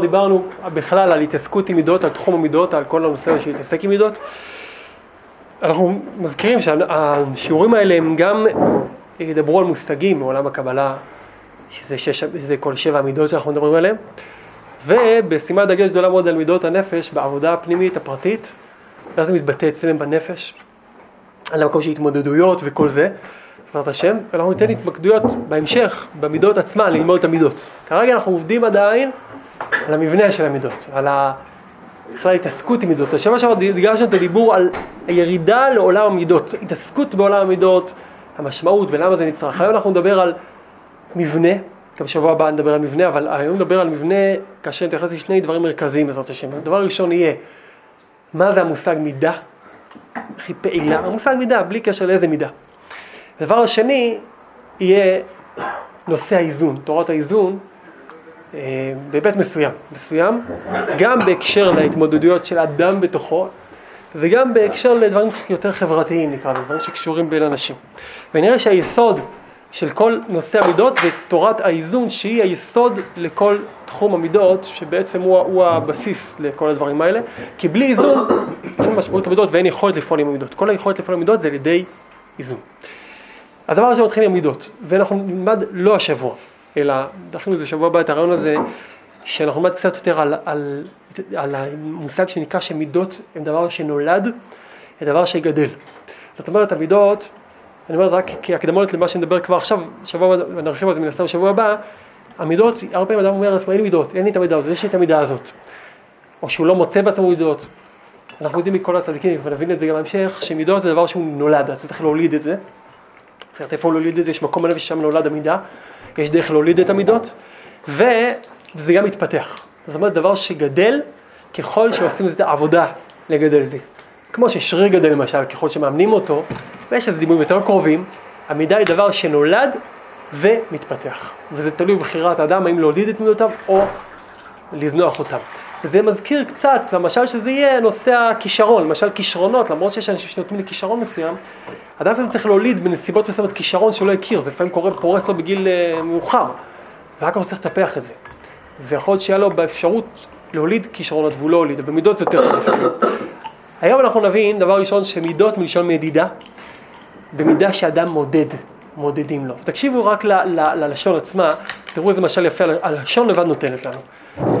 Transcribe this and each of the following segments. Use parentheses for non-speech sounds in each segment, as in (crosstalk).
דיברנו בכלל על התעסקות עם מידות, על תחום המידות, על כל הנושא של להתעסק עם מידות. אנחנו מזכירים שהשיעורים האלה הם גם ידברו על מושגים מעולם הקבלה, שזה, שש, שזה כל שבע המידות שאנחנו מדברים עליהן, ובשימת דגש גדולה מאוד על מידות הנפש בעבודה הפנימית הפרטית, ואז זה מתבטא אצלם בנפש, על המקום של התמודדויות וכל זה, בעזרת השם, ואנחנו ניתן התמקדויות בהמשך, במידות עצמן, ללמוד את המידות. כרגע אנחנו עובדים עדיין על המבנה של המידות, על בכלל התעסקות עם מידות. השבוע שעבר דגשנו את הדיבור על הירידה לעולם המידות, התעסקות בעולם המידות, המשמעות ולמה זה נצרך. היום אנחנו נדבר על מבנה, גם בשבוע הבא נדבר על מבנה, אבל היום נדבר על מבנה כאשר נתייחס לשני דברים מרכזיים בעזרת השם. הדבר הראשון יהיה, מה זה המושג מידה? איך היא פעילה? המושג מידה, בלי קשר לאיזה מידה. הדבר השני יהיה נושא האיזון, תורת האיזון, בהיבט מסוים, מסוים, גם בהקשר להתמודדויות של אדם בתוכו, וגם בהקשר לדברים יותר חברתיים נקרא לזה, דברים שקשורים בין אנשים. ונראה שהיסוד של כל נושא המידות זה תורת האיזון שהיא היסוד לכל תחום המידות שבעצם הוא, הוא הבסיס לכל הדברים האלה כי בלי איזון אין משמעות למידות ואין יכולת לפעול עם המידות כל היכולת לפעול עם המידות זה על ידי איזון. הדבר הזה מתחיל עם מידות ואנחנו נלמד לא השבוע אלא דחינו את זה שבוע הבא את הרעיון הזה שאנחנו נלמד קצת יותר על, על, על המושג שנקרא שמידות הם דבר שנולד, זה דבר שגדל. זאת אומרת המידות אני אומר רק כהקדמות למה שנדבר כבר עכשיו, שבוע הבא, ונרחיב על זה מן הסתם בשבוע הבא, המידות, הרבה פעמים אדם אומר, אין לי מידות, אין לי את המידה הזאת, יש לי את המידה הזאת. או שהוא לא מוצא בעצמו מידות. אנחנו יודעים מכל הצדיקים, ונבין את זה גם בהמשך, שמידות זה דבר שהוא נולד, אז צריך להוליד את זה. צריך איפה להוליד את זה, יש מקום בנפש ששם נולד המידה, יש דרך להוליד את המידות, וזה גם מתפתח. זאת אומרת, דבר שגדל ככל שעושים את העבודה לגדל זה. כמו ששריר גדל למשל, ככל שמאמנים אותו, ויש לזה דימויים יותר קרובים, המידה היא דבר שנולד ומתפתח. וזה תלוי בבחירת האדם האם להוליד את מידותיו או לזנוח אותם. וזה מזכיר קצת, למשל שזה יהיה נושא הכישרון, למשל כישרונות, למרות שיש אנשים שנותנים לי כישרון מסוים, אדם לפעמים צריך להוליד בנסיבות מסוימות כישרון שהוא לא הכיר, זה לפעמים קורה פורס לו בגיל uh, מאוחר, ורק הוא צריך לטפח את זה. ויכול להיות שיהיה לו באפשרות להוליד כישרונות והוא לא הוליד, ובמידות זה יותר חריף. היום אנחנו נבין, דבר ראשון, שמידות מלשון מדידה, במידה שאדם מודד, מודדים לו. תקשיבו רק ללשון עצמה, תראו איזה משל יפה, הלשון לבד נותנת לנו.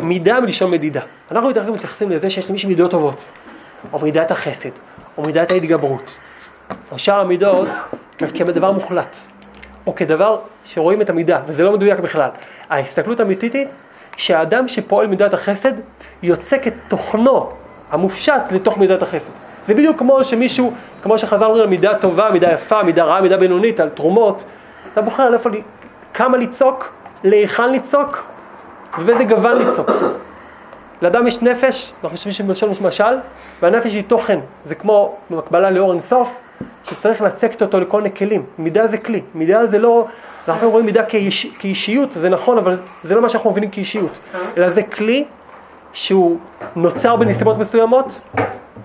מידה מלשון מדידה. אנחנו יותר מתייחסים לזה שיש למישהו מידות טובות, או מידת החסד, או מידת ההתגברות, או שאר המידות כדבר מוחלט, או כדבר שרואים את המידה, וזה לא מדויק בכלל. ההסתכלות האמיתית היא שהאדם שפועל מידת החסד יוצק את תוכנו המופשט לתוך מידת החסד. זה בדיוק כמו שמישהו, כמו שחז"ל אומרים מידה טובה, מידה יפה, מידה רעה, מידה בינונית, על תרומות, אתה בוחר על איפה, כמה לצעוק, להיכן לצעוק, ובאיזה גוון לצעוק. לאדם יש נפש, אנחנו חושבים שמשל יש משל, והנפש היא תוכן, זה כמו במקבלה לאור אינסוף, שצריך לצקת אותו לכל מיני כלים. מידה זה כלי, מידה זה לא, אנחנו רואים מידה כאיש, כאישיות, זה נכון, אבל זה לא מה שאנחנו מבינים כאישיות, אלא זה כלי שהוא נוצר בנסיבות מסוימות,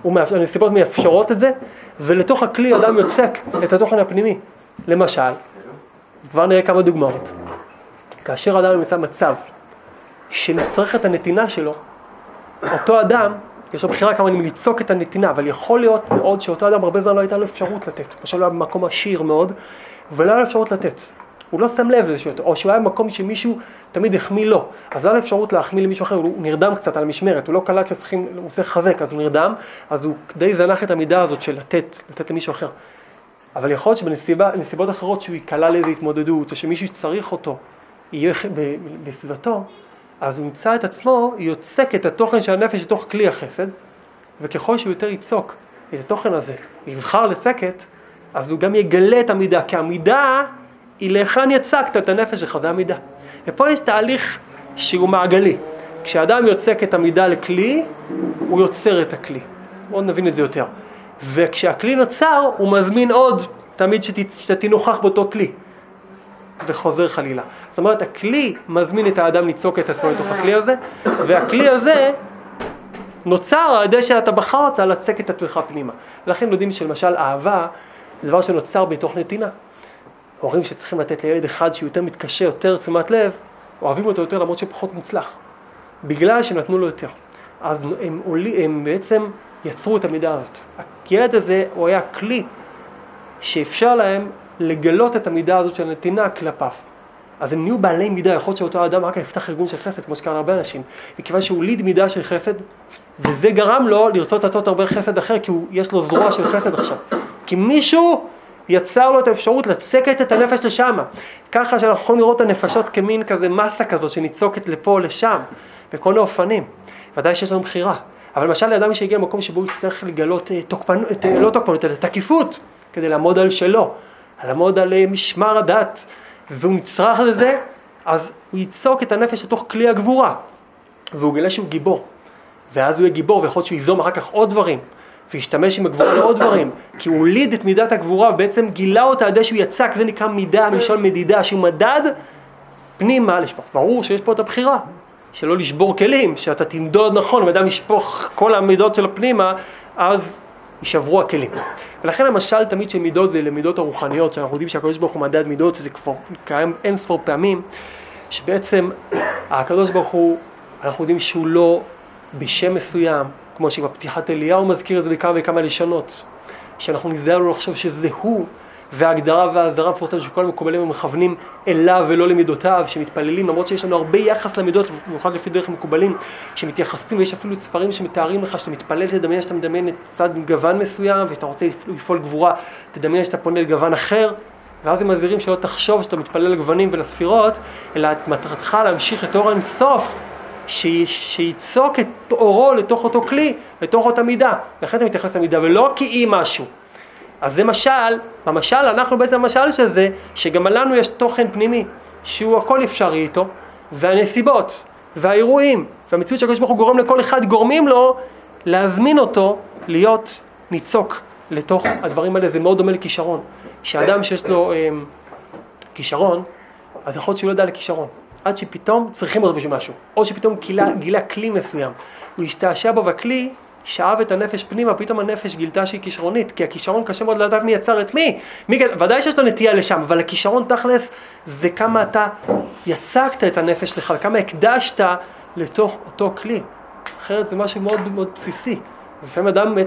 הנסיבות מאפשרות את זה, ולתוך הכלי אדם יוצק את התוכן הפנימי. למשל, כבר נראה כמה דוגמאות. כאשר אדם נמצא מצב שנצרך את הנתינה שלו, אותו אדם, יש לו בחירה כמובן אם ליצוק את הנתינה, אבל יכול להיות מאוד שאותו אדם הרבה זמן לא הייתה לו אפשרות לתת. למשל הוא היה במקום עשיר מאוד, ולא היה לו אפשרות לתת. הוא לא שם לב לזה, או שהוא היה במקום שמישהו תמיד החמיא לו, אז לא היה לו אפשרות להחמיא למישהו אחר, הוא נרדם קצת על המשמרת, הוא לא קלט שצריכים, הוא צריך לחזק, אז הוא נרדם, אז הוא די זנח את המידה הזאת של לתת, לתת למישהו אחר. אבל יכול להיות שבנסיבות אחרות שהוא ייקלע לאיזו התמודדות, או שמישהו יצריך אותו, יהיה בסביבתו, אז הוא ימצא את עצמו, יוצק את התוכן של הנפש לתוך כלי החסד, וככל שהוא יותר יצוק את התוכן הזה, יבחר לצקת, אז הוא גם יגלה את המידה, כי המידה היא להיכן יצקת את הנפש שלך, זה המידה. ופה יש תהליך שהוא מעגלי. כשאדם יוצק את המידה לכלי, הוא יוצר את הכלי. בואו נבין את זה יותר. וכשהכלי נוצר, הוא מזמין עוד, תמיד שאתה תנוכח באותו כלי. וחוזר חלילה. זאת אומרת, הכלי מזמין את האדם לצעוק את עצמו לתוך הכלי הזה, והכלי הזה נוצר על ידי שאתה בחרת לצק את עצמך פנימה. ולכן יודעים שלמשל אהבה זה דבר שנוצר בתוך נתינה. הורים שצריכים לתת לילד אחד שהוא יותר מתקשה, יותר תשומת לב, אוהבים אותו יותר למרות שהוא פחות מוצלח. בגלל שנתנו לו יותר. אז הם, עולי, הם בעצם יצרו את המידה הזאת. הילד הזה הוא היה כלי שאפשר להם לגלות את המידה הזאת של הנתינה כלפיו. אז הם נהיו בעלי מידה, יכול להיות שאותו אדם רק יפתח ארגון של חסד, כמו שקרה להרבה אנשים, מכיוון שהוא ליד מידה של חסד, וזה גרם לו לרצות לתת הרבה חסד אחר, כי הוא, יש לו זרוע של חסד עכשיו. כי מישהו יצר לו את האפשרות לצקת את הנפש לשם. ככה שאנחנו יכולים לראות את הנפשות כמין כזה מסה כזו שניצוקת לפה לשם, בכל מיני אופנים. ודאי שיש לנו בחירה. אבל למשל לאדם שהגיע למקום שבו הוא יצטרך לגלות אה, תוקפנות, אה, לא תוקפנות, אלא תקיפות, כדי לעמוד על שלו, לעמוד על אה, משמר הדת, והוא נצרך לזה, אז הוא ייצוק את הנפש לתוך כלי הגבורה, והוא גלה שהוא גיבור. ואז הוא יהיה גיבור, ויכול להיות שהוא ייזום אחר כך עוד דברים, וישתמש עם הגבורה לעוד דברים, כי הוא הוליד את מידת הגבורה, ובעצם גילה אותה על ידי שהוא יצק, זה נקרא מידה, מלשון מדידה, שהוא מדד פנימה לשפוך. ברור שיש פה את הבחירה, שלא לשבור כלים, שאתה תמדוד נכון, אם אדם ישפוך כל המידות של הפנימה, אז יישברו הכלים. ולכן המשל תמיד של מידות זה למידות הרוחניות, שאנחנו יודעים שהקדוש ברוך הוא מדד מידות, זה כבר קיים אין ספור פעמים, שבעצם (coughs) הקדוש ברוך הוא, אנחנו יודעים שהוא לא בשם מסוים, כמו שבפתיחת אליהו מזכיר את זה בכמה וכמה לשונות, שאנחנו נזהר לו לחשוב שזה הוא, וההגדרה וההזרה המפורסמת שכל המקובלים הם מכוונים אליו ולא למידותיו, שמתפללים, למרות שיש לנו הרבה יחס למידות, במיוחד לפי דרך המקובלים, שמתייחסים, ויש אפילו ספרים שמתארים לך שאתה מתפלל, תדמיין שאתה מדמיין את צד גוון מסוים, ואתה רוצה לפעול גבורה, תדמיין שאתה פונה לגוון אחר, ואז הם מזהירים שלא תחשוב שאתה מתפלל לגוונים ולספירות, אלא את מטרתך להמשיך את אור האינסוף, שייצוק את אורו לתוך אותו כלי, לתוך אותה מידה. לכן אתה מתייחס למידה, ולא כי היא משהו. אז זה משל, במשל אנחנו בעצם המשל של זה, שגם לנו יש תוכן פנימי, שהוא הכל אפשרי איתו, והנסיבות, והאירועים, והמציאות שהקדוש ברוך הוא גורם לכל אחד, גורמים לו להזמין אותו להיות ניצוק לתוך הדברים האלה, זה מאוד דומה לכישרון. שאדם שיש לו אה, כישרון, אז יכול להיות שהוא לא יודע לכישרון. עד שפתאום צריכים אותו בשביל משהו, או שפתאום גילה, גילה כלי מסוים. הוא השתעשע בו והכלי שאב את הנפש פנימה, פתאום הנפש גילתה שהיא כישרונית, כי הכישרון קשה מאוד לדעת מי יצר את מי. מי ודאי שיש לו נטייה לשם, אבל הכישרון תכלס זה כמה אתה יצקת את הנפש לך, וכמה הקדשת לתוך אותו כלי. אחרת זה משהו מאוד מאוד בסיסי. לפעמים אדם אה,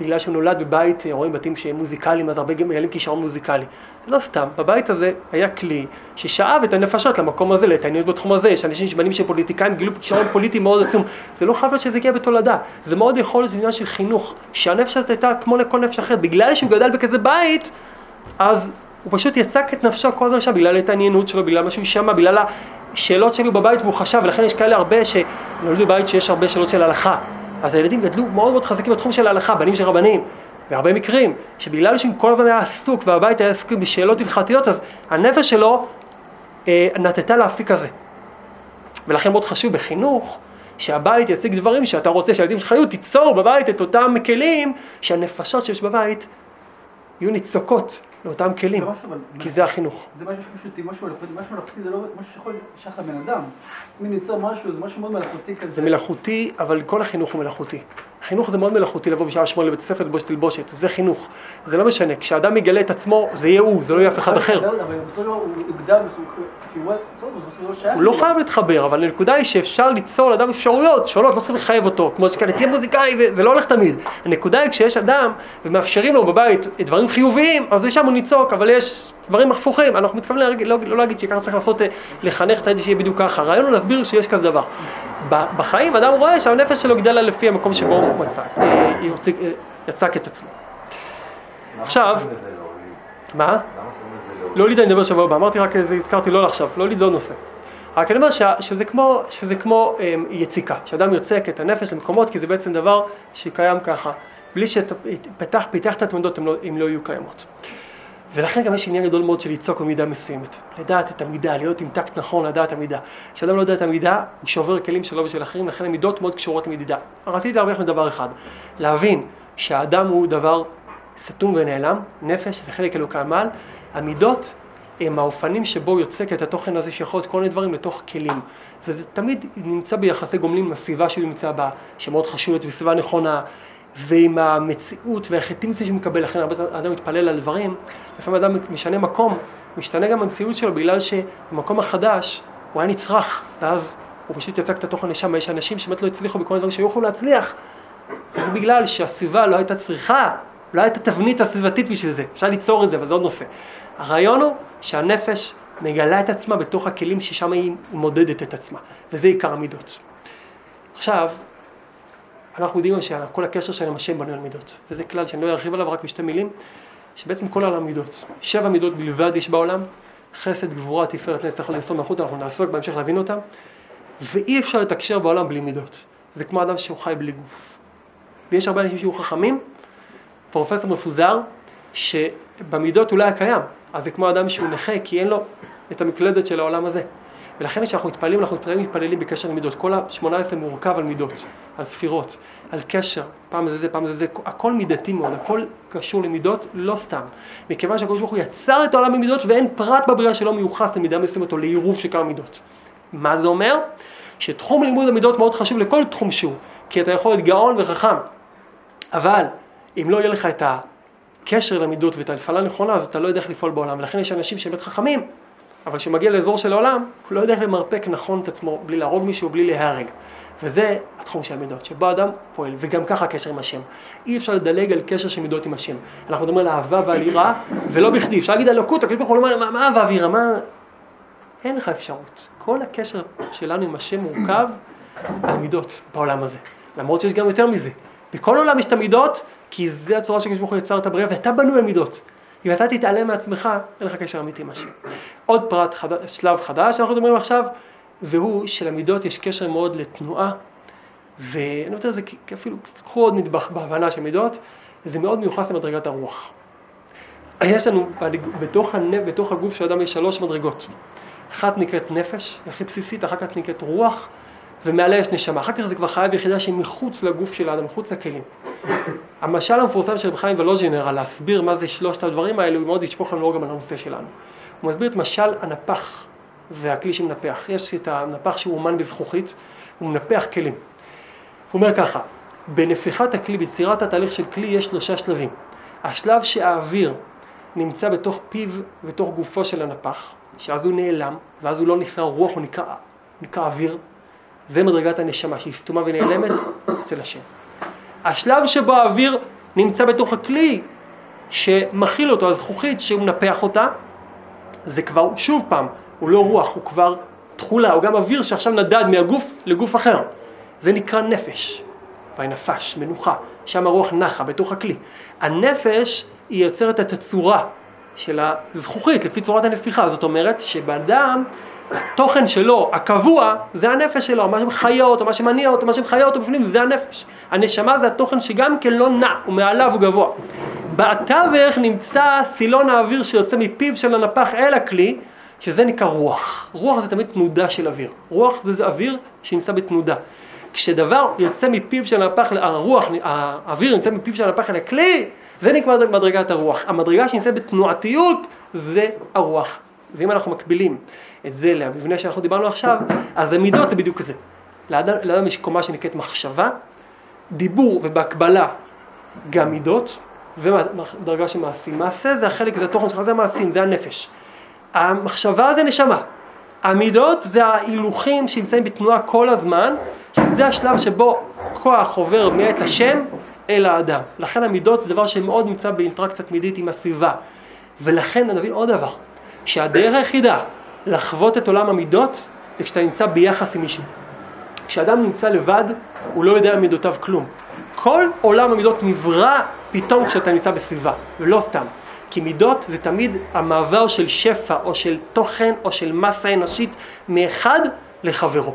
בגלל שהוא נולד בבית, אה, רואים בתים שהם מוזיקליים, אז הרבה מגלים כישרון מוזיקלי. לא סתם, בבית הזה היה כלי ששאב את הנפשות למקום הזה, להתעניינות בתחום הזה. יש אנשים שבנים של פוליטיקאים גילו כישרון פוליטי מאוד עצום. זה לא חייב להיות שזה הגיע בתולדה, זה מאוד יכול להיות עניין של חינוך, שהנפש הזאת הייתה כמו לכל נפש אחרת. בגלל שהוא גדל בכזה בית, אז הוא פשוט יצק את נפשו כל הזמן שם, בגלל ההתעניינות שלו, בגלל מה שהוא שמע, בגלל השאלות שהיו בבית והוא חשב, ולכן יש כאלה הרבה שנולדו בבית שיש הרבה שאלות של הלכה. אז הילדים גדלו מאוד מאוד חזקים בתחום של ההלכה, בנים של רבנים. בהרבה מקרים, שבגלל שהוא כל הזמן היה עסוק והבית היה עסוק בשאלות הלכתיות, אז הנפש שלו אה, נטטה לאפיק הזה. ולכן מאוד חשוב בחינוך, שהבית ישיג דברים שאתה רוצה שהילדים שלך יהיו, תיצור בבית את אותם כלים שהנפשות שיש בבית יהיו ניצוקות לאותם כלים, כי זה החינוך. זה משהו פשוט, משהו מלאכותי, משהו מלאכותי זה לא משהו שיכול לשייך לבן אדם. אם ניצור משהו, זה משהו מאוד מלאכותי כזה. זה מלאכותי, אבל כל החינוך הוא מלאכותי. חינוך זה מאוד מלאכותי לבוא בשעה שמונה לבית הספר ללבוש תלבושת, זה חינוך. זה לא משנה, כשאדם יגלה את עצמו, זה יהיה הוא, זה לא יהיה אף אחד אחר. הוא לא חייב להתחבר, אבל הנקודה היא שאפשר ליצור לאדם אפשרויות שונות, לא צריך לחייב אותו, כמו שכאלה, תהיה מוזיקאי, זה לא הולך תמיד. הנקודה היא כשיש אדם ומאפשרים לו בבית דברים חיוביים, אז לשם הוא ניצוק, אבל יש דברים הפוכים, אנחנו מתכוונים לא, לא להגיד שככה צריך לעשות, לחנך את הילד שיהיה בדיוק ככה, הרעיון הוא להסביר שיש כזה דבר. בחיים אדם רואה שהנפש שלו גדלה לפי המקום שבו הוא מצק, אה, יצק את עצמו. עכשיו, מה? לא ליד אני מדבר שבוע הבא, אמרתי רק, הזכרתי לא לעכשיו, לא ליד לא נושא. רק אני אומר שזה כמו, שזה כמו אמ, יציקה, שאדם יוצק את הנפש למקומות, כי זה בעצם דבר שקיים ככה, בלי שפיתח את התמודות אם לא, לא יהיו קיימות. ולכן גם יש עניין גדול מאוד של לצעוק במידה מסוימת. לדעת את המידה, להיות עם טקט נכון, לדעת את המידה. כשאדם לא יודע את המידה, הוא שובר כלים שלו ושל אחרים, לכן המידות מאוד קשורות למדידה. רציתי להרוויח מדבר אחד, להבין שהאדם הוא דבר סתום ונעלם, נפש זה חלק אלוקי המעל, המידות הם האופנים שבו הוא יוצק את התוכן הזה שיכול להיות כל מיני דברים לתוך כלים. וזה תמיד נמצא ביחסי גומלין עם הסביבה שהוא נמצא בה, שמאוד חשוב להיות בסביבה נכונה, ועם המציאות והחטאים שהוא מקבל, לכן הרבה אדם מתפלל על דברים, לפעמים אדם משנה מקום, משתנה גם המציאות שלו בגלל שבמקום החדש הוא היה נצרך, ואז הוא פשוט יצק את התוכן לשם, יש אנשים שבאמת לא הצליחו בכל מיני דברים שהיו יכולים להצליח. בגלל שהסביבה לא הייתה צריכה, לא הייתה תבנית הסביבתית בשביל זה. אפשר ליצור את זה, אבל זה עוד נושא. הרעיון הוא שהנפש מגלה את עצמה בתוך הכלים ששם היא מודדת את עצמה, וזה עיקר המידות. עכשיו, אנחנו יודעים שכל הקשר שלהם השם בנוי על מידות, וזה כלל שאני לא ארחיב עליו רק בשתי מילים, שבעצם כל העולם מידות. שבע מידות בלבד יש בעולם, חסד, גבורה, תפארת, נצח, יסוד מלכות, אנחנו נעסוק בהמשך להבין אותם, ואי אפשר לתקשר בעולם בלי מידות. זה כמו אדם שהוא חי בלי גוף. ויש הרבה אנשים שהיו חכמים, פרופסור מפוזר, שבמידות הוא לא היה קיים, אז זה כמו אדם שהוא נכה, כי אין לו את המקלדת של העולם הזה. ולכן כשאנחנו מתפללים, אנחנו מתפללים, מתפללים בקשר למידות. כל ה-18 מורכב על מידות, על ספירות, על קשר, פעם זה זה, פעם זה זה, הכל מידתי מאוד, הכל קשור למידות, לא סתם. מכיוון שהקדוש ברוך הוא יצר את העולם במידות ואין פרט בבריאה שלא מיוחס למידה מסוימת או לעירוב של כמה מידות. מה זה אומר? שתחום לימוד המידות מאוד חשוב לכל תחום שהוא, כי אתה יכול להיות גאון וחכם, אבל אם לא יהיה לך את הקשר למידות ואת ההפעלה הנכונה, אז אתה לא יודע איך לפעול בעולם, ולכן יש אנשים שבאמת חכמים, אבל כשמגיע לאזור של העולם, הוא לא יודע איך למרפק נכון את עצמו, בלי להרוג מישהו, בלי להיהרג. וזה התחום של המידות, שבו אדם פועל, וגם ככה הקשר עם השם. אי אפשר לדלג על קשר של מידות עם השם. אנחנו מדברים על אהבה ועל יראה, ולא בכדי. אפשר להגיד אלוקות, הקדוש ברוך הוא מה, מה אהבה ויראה? מה... אין לך אפשרות. כל הקשר שלנו עם השם מורכב על מידות בעולם הזה. למרות שיש גם יותר מזה. בכל עולם יש את המידות, כי זה הצורה שקדוש ברוך הוא יצר את הבריאה, ואתה בנוי על מידות. אם אתה תתעלם מעצמך, אין לך קשר אמיתי עם השם. עוד פרט, חד... שלב חדש שאנחנו מדברים עכשיו, והוא שלמידות יש קשר מאוד לתנועה, ואני אומר את זה אפילו, קחו עוד נדבך בהבנה של מידות, זה מאוד מיוחס למדרגת הרוח. יש לנו בתוך, הנ... בתוך הגוף של האדם יש שלוש מדרגות. אחת נקראת נפש, הכי בסיסית, אחר כך נקראת רוח, ומעליה יש נשמה. אחר כך זה כבר חייב יחידה שהיא מחוץ לגוף של האדם, מחוץ לכלים. המשל המפורסם של רב חיים ולוז'ינר על להסביר מה זה שלושת הדברים האלו, הוא מאוד ישפוך לנו גם על הנושא שלנו. הוא מסביר את משל הנפח והכלי שמנפח. יש את הנפח שהוא אומן בזכוכית, הוא מנפח כלים. הוא אומר ככה, בנפיחת הכלי, ביצירת התהליך של כלי יש שלושה שלבים. השלב שהאוויר נמצא בתוך פיו ובתוך גופו של הנפח, שאז הוא נעלם, ואז הוא לא נקרא רוח, הוא נקרא, נקרא אוויר. זה מדרגת הנשמה שהיא סתומה ונעלמת אצל השם. השלב שבו האוויר נמצא בתוך הכלי שמכיל אותו, הזכוכית שהוא מנפח אותה, זה כבר, שוב פעם, הוא לא רוח, הוא כבר תכולה, הוא גם אוויר שעכשיו נדד מהגוף לגוף אחר. זה נקרא נפש, והנפש, מנוחה, שם הרוח נחה בתוך הכלי. הנפש היא יוצרת את הצורה של הזכוכית לפי צורת הנפיחה, זאת אומרת שבאדם התוכן שלו, הקבוע, זה הנפש שלו, מה שמחיה אותו, מה שמניע אותו, מה שמחיה אותו בפנים, זה הנפש. הנשמה זה התוכן שגם כן לא נע, הוא מעליו, הוא גבוה. בתווך נמצא סילון האוויר שיוצא מפיו של הנפח אל הכלי, שזה נקרא רוח. רוח זה תמיד תנודה של אוויר. רוח זה, זה אוויר שנמצא בתנודה. כשדבר יוצא מפיו של הנפח, הרוח, האוויר נמצא מפיו של הנפח אל הכלי, זה נקרא מדרגת הרוח. המדרגה שנמצאת בתנועתיות זה הרוח. ואם אנחנו מקבילים את זה למבנה שאנחנו דיברנו עכשיו, אז המידות זה בדיוק זה. לאדם, לאדם יש קומה שנקראת מחשבה, דיבור ובהקבלה גם מידות, ודרגה של מעשים. מעשה זה החלק, זה התוכן שלך, זה המעשים, זה הנפש. המחשבה זה נשמה. המידות זה ההילוכים שנמצאים בתנועה כל הזמן, שזה השלב שבו כוח עובר מאת השם אל האדם. לכן המידות זה דבר שמאוד נמצא באינטראקציה תמידית עם הסביבה. ולכן נבין עוד דבר, שהדרך היחידה לחוות את עולם המידות זה כשאתה נמצא ביחס עם מישהו. כשאדם נמצא לבד, הוא לא יודע על מידותיו כלום. כל עולם המידות נברא פתאום כשאתה נמצא בסביבה, ולא סתם. כי מידות זה תמיד המעבר של שפע או של תוכן או של מסה אנושית מאחד לחברו.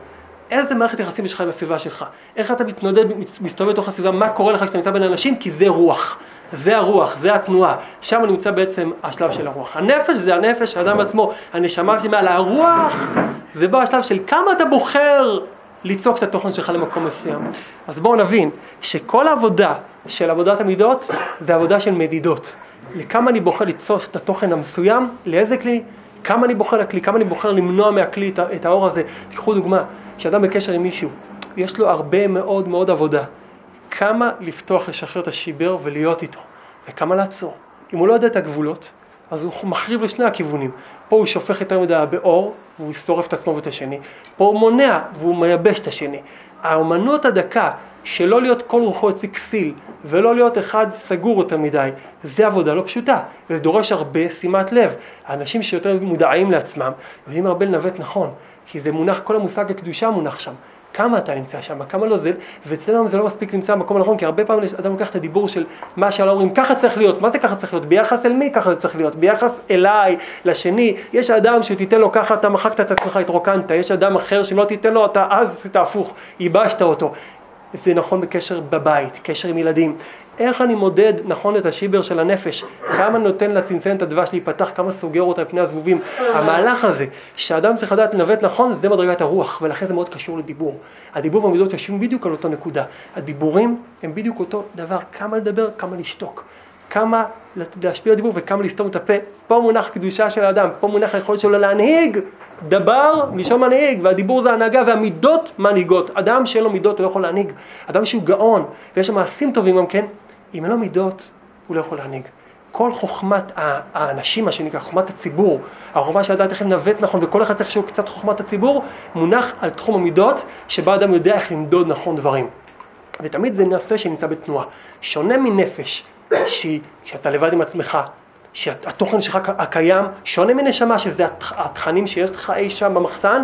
איזה מערכת יחסים יש לך עם הסביבה שלך? איך אתה מתנודד, מסתובב בתוך הסביבה, מה קורה לך כשאתה נמצא בין אנשים? כי זה רוח. זה הרוח, זה התנועה, שם נמצא בעצם השלב של הרוח. הנפש זה הנפש, האדם עצמו, הנשמה שמעל הרוח, זה בא השלב של כמה אתה בוחר ליצוק את התוכן שלך למקום מסוים. אז בואו נבין שכל העבודה של עבודת המידות זה עבודה של מדידות. לכמה אני בוחר ליצוק את התוכן המסוים, לאיזה כלי, כמה אני בוחר לכלי, כמה אני בוחר למנוע מהכלי את האור הזה. תיקחו דוגמה, כשאדם בקשר עם מישהו, יש לו הרבה מאוד מאוד עבודה. כמה לפתוח, לשחרר את השיבר ולהיות איתו, וכמה לעצור. אם הוא לא יודע את הגבולות, אז הוא מחריב לשני הכיוונים. פה הוא שופך יותר מדי באור, והוא שורף את עצמו ואת השני. פה הוא מונע, והוא מייבש את השני. האומנות הדקה, שלא להיות כל רוחו יוציא כסיל, ולא להיות אחד סגור יותר מדי, זה עבודה לא פשוטה, וזה דורש הרבה שימת לב. האנשים שיותר מודעים לעצמם, יודעים הרבה לנווט נכון, כי זה מונח, כל המושג הקדושה מונח שם. כמה אתה נמצא שם, כמה לא זה, ואצלנו זה לא מספיק נמצא במקום הנכון, כי הרבה פעמים אדם לוקח את הדיבור של מה שעל אומרים, ככה צריך להיות, מה זה ככה צריך להיות, ביחס אל מי ככה זה צריך להיות, ביחס אליי, לשני, יש אדם שתיתן לו ככה, אתה מחקת את עצמך, התרוקנת, יש אדם אחר שאם לא תיתן לו, אתה אז עשית הפוך, ייבשת אותו. זה נכון בקשר בבית, קשר עם ילדים. איך אני מודד נכון את השיבר של הנפש, כמה נותן לצנצנת הדבש להיפתח, כמה סוגר אותה על פני הזבובים. המהלך הזה, שאדם צריך לדעת לנווט נכון, זה מדרגת הרוח, ולכן זה מאוד קשור לדיבור. הדיבור והמידות יושבים בדיוק על אותו נקודה. הדיבורים הם בדיוק אותו דבר, כמה לדבר, כמה לשתוק. כמה להשפיע בדיבור וכמה לסתום את הפה. פה מונח קדושה של האדם, פה מונח היכולת שלו להנהיג. דבר, מלשון מנהיג, והדיבור זה הנהגה, והמידות מנהיגות. אדם שאין לו מידות הוא לא יכול להנהיג. אדם שהוא גאון, ויש לו מעשים טובים גם כן, אם אין לו מידות, הוא לא יכול להנהיג. כל חוכמת האנשים, מה שנקרא, חוכמת הציבור, החוכמה של לדעת איך לנווט נכון, וכל אחד צריך שיהיו קצת חוכמת הציבור, מונח על תחום המידות, שבה אדם יודע איך למדוד נכון דברים. ותמיד זה נושא שנמצא בתנועה. שונה מנפש, שהיא, שאתה לבד עם עצמך, שהתוכן שלך הקיים שונה מנשמה, שזה התכנים שיש לך אי שם במחסן,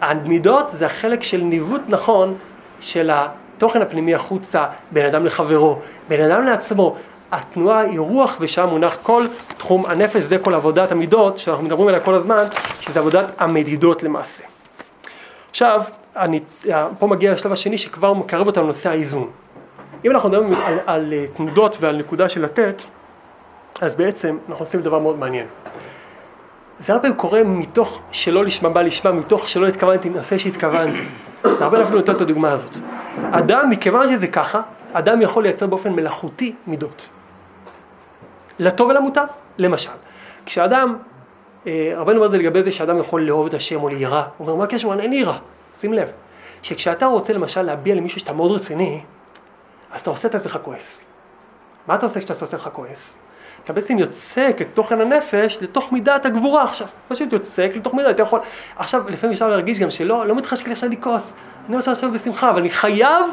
המידות זה החלק של ניווט נכון של התוכן הפנימי החוצה, בין אדם לחברו, בין אדם לעצמו. התנועה היא רוח ושם מונח כל תחום הנפש, זה כל עבודת המידות שאנחנו מדברים עליה כל הזמן, שזה עבודת המדידות למעשה. עכשיו, אני פה מגיע לשלב השני שכבר מקרב אותנו לנושא האיזון. אם אנחנו מדברים על, על אה, תנודות ועל נקודה של לתת, אז בעצם אנחנו עושים דבר מאוד מעניין. זה הרבה קורה מתוך שלא לשמה בא לשמה, מתוך שלא התכוונתי, נושא שהתכוונתי. הרבה פעמים נותן את הדוגמה הזאת. אדם, מכיוון שזה ככה, אדם יכול לייצר באופן מלאכותי מידות. לטוב ולמוטב, למשל. כשאדם, אה, הרבה אומר את זה לגבי זה שאדם יכול לאהוב את השם או להירא, הוא אומר, מה הקשר? אין לי יראה. שים לב, שכשאתה רוצה למשל להביע למישהו שאתה מאוד רציני, אז אתה עושה את עצמך כועס. מה אתה עושה כשאתה עושה עצמך כועס? אתה בעצם יוצק את תוכן הנפש לתוך מידת הגבורה עכשיו. פשוט יוצק לתוך מידת, אתה יכול... עכשיו, לפעמים אפשר להרגיש גם שלא, לא מתחשק לי עכשיו לכעוס. אני רוצה לשבת בשמחה, אבל אני חייב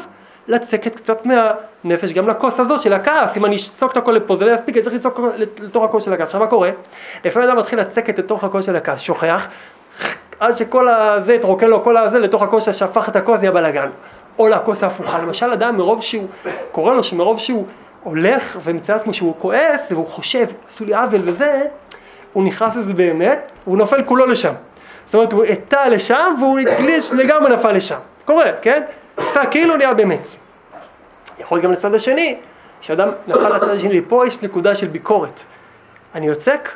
לצקת קצת מהנפש גם לכוס הזאת של הכעס. אם אני אצוק את הכל לפה, זה לא יספיק, אני צריך לצוק לתוך הכוס של הכעס. עכשיו מה קורה? לפעמים אדם מתחיל לצקת לתוך הכוס של הכעס, שוכח, עד שכל הזה יתרוקן לו, כל הזה לתוך הכוס ששפך את הכוס, נהיה בלאגן. או לכוס ההפוכה. למשל אדם מרוב שהוא, קורא לו שמרוב שהוא הולך ומצא עצמו שהוא כועס והוא חושב, עשו לי עוול וזה, הוא נכנס לזה באמת, והוא נופל כולו לשם. זאת אומרת, הוא הטה לשם והוא הגליש לגמרי נפל לשם. קורה, כן? עשה כאילו נהיה באמת. יכול גם לצד השני, שאדם נפל לצד השני, פה יש נקודה של ביקורת. אני יוצק,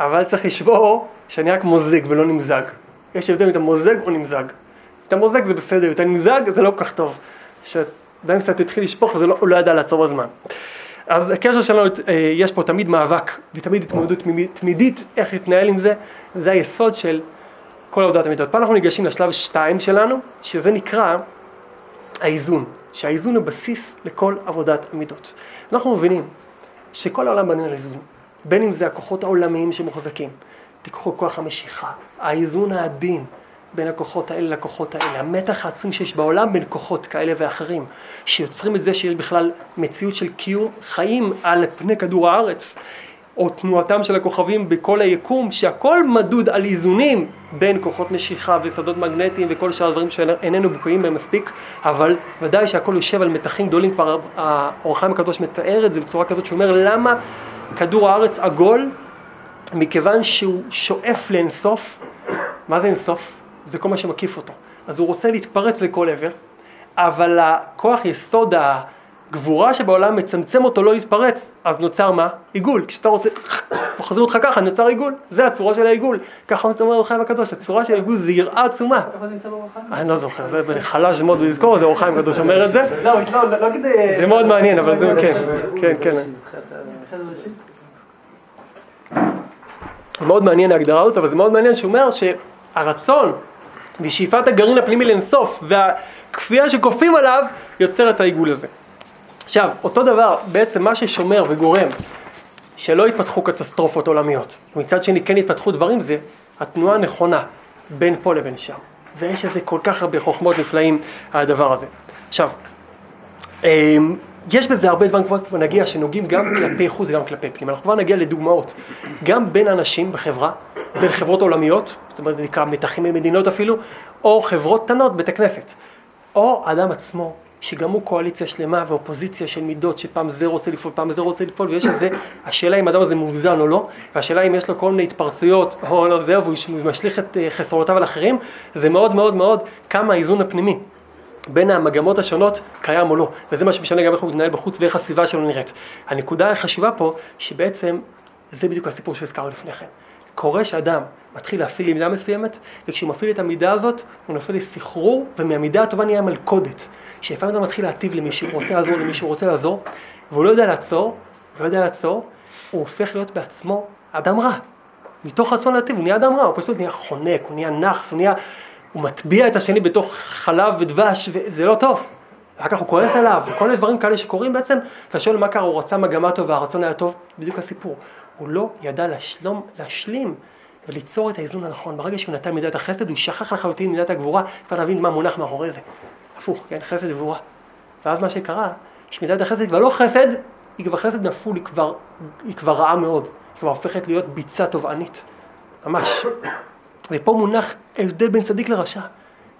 אבל צריך לשבור שאני רק מוזג ולא נמזג. יש הבדל אם אתה מוזג או נמזג. אתה מוזג זה בסדר, אתה נמזג זה לא כל כך טוב. כשאדם קצת התחיל לשפוך זה לא, הוא לא ידע לעצור בזמן. אז הקשר שלנו, אה, יש פה תמיד מאבק ותמיד התמודדות תמידית, איך להתנהל עם זה, זה היסוד של כל עבודת המידות. פה אנחנו ניגשים לשלב 2 שלנו, שזה נקרא האיזון, שהאיזון הוא בסיס לכל עבודת המידות. אנחנו מבינים שכל העולם בנוי על איזון, בין אם זה הכוחות העולמיים שמוחזקים, תיקחו כוח המשיכה, האיזון העדין, בין הכוחות האלה לכוחות האלה, המתח העצום שיש בעולם בין כוחות כאלה ואחרים, שיוצרים את זה שיש בכלל מציאות של קיום חיים על פני כדור הארץ, או תנועתם של הכוכבים בכל היקום, שהכל מדוד על איזונים בין כוחות משיכה ושדות מגנטיים וכל שאר הדברים שאיננו בקויים בהם מספיק, אבל ודאי שהכל יושב על מתחים גדולים, כבר האור החיים הקדוש מתאר את זה בצורה כזאת שהוא אומר למה כדור הארץ עגול? מכיוון שהוא שואף לאינסוף, מה זה אינסוף? זה כל מה שמקיף אותו. אז הוא רוצה להתפרץ לכל עבר, אבל הכוח יסוד הגבורה שבעולם מצמצם אותו לא להתפרץ, אז נוצר מה? עיגול. כשאתה רוצה, מחזיר אותך ככה, נוצר עיגול. זה הצורה של העיגול. ככה אומר אור חיים הקדוש, הצורה של העיגול זה יראה עצומה. איפה זה נמצא באור החיים? אני לא זוכר, זה חלש מאוד לזכור, זה אור חיים הקדוש אומר את זה. לא, לא, לא כזה... זה מאוד מעניין, אבל זה כן, כן, כן. מאוד מעניין ההגדרה הזאת, אבל זה מאוד מעניין שהוא אומר שהרצון ושאיפת הגרעין הפנימי לאינסוף והכפייה שכופים עליו יוצר את העיגול הזה. עכשיו, אותו דבר, בעצם מה ששומר וגורם שלא יתפתחו קטסטרופות עולמיות, מצד שני כן יתפתחו דברים, זה התנועה הנכונה בין פה לבין שם. ויש לזה כל כך הרבה חוכמות נפלאים על הדבר הזה. עכשיו, אמ, יש בזה הרבה דברים כבר נגיע שנוגעים גם כלפי חוץ וגם כלפי פנים. אנחנו כבר נגיע לדוגמאות. גם בין אנשים בחברה, בין חברות עולמיות, זאת אומרת זה נקרא מתחים ממדינות אפילו, או חברות קטנות, בית הכנסת. או אדם עצמו, שגם הוא קואליציה שלמה ואופוזיציה של מידות, שפעם זה רוצה לפעול, פעם זה רוצה לפעול, ויש על זה, השאלה אם האדם הזה מאוזן או לא, והשאלה אם יש לו כל מיני התפרצויות או לא זהו, והוא משליך את אה, חסרונותיו על אחרים, זה מאוד מאוד מאוד כמה האיזון הפנימי. בין המגמות השונות קיים או לא, וזה מה שמשנה גם איך הוא מתנהל בחוץ ואיך הסביבה שלו נראית. הנקודה החשובה פה, שבעצם זה בדיוק הסיפור שהזכרנו לפני כן. קורה שאדם מתחיל להפעיל מידה מסוימת, וכשהוא מפעיל את המידה הזאת, הוא נופל לסחרור, ומהמידה הטובה נהיה מלכודת. שלפעמים אדם מתחיל להטיב למישהו, הוא רוצה לעזור למישהו, הוא רוצה לעזור, והוא לא יודע לעצור, לא יודע לעצור, הוא הופך להיות בעצמו אדם רע. מתוך רצון להטיב, הוא נהיה אדם רע, הוא פשוט נהיה חונק, הוא נהיה נאחס, הוא נהיה... הוא מטביע את השני בתוך חלב ודבש, וזה לא טוב. אחר כך הוא כועס עליו, וכל מיני דברים כאלה שקורים בעצם, אתה שואל מה קרה, הוא רצה מגמה טובה, הרצון היה טוב, בדיוק הסיפור. הוא לא ידע להשלום, להשלים וליצור את האיזון הנכון. ברגע שהוא נתן מידת החסד, הוא שכח לחלוטין מידת הגבורה, כבר להבין מה מונח מאחורי זה. הפוך, כן, חסד וגבורה. ואז מה שקרה, שמידת החסד כבר לא חסד, היא כבר חסד נפול, היא כבר, היא כבר רעה מאוד. היא כבר הופכת להיות ביצה תובענית. ממש. ופה מונח ההבדל בין צדיק לרשע,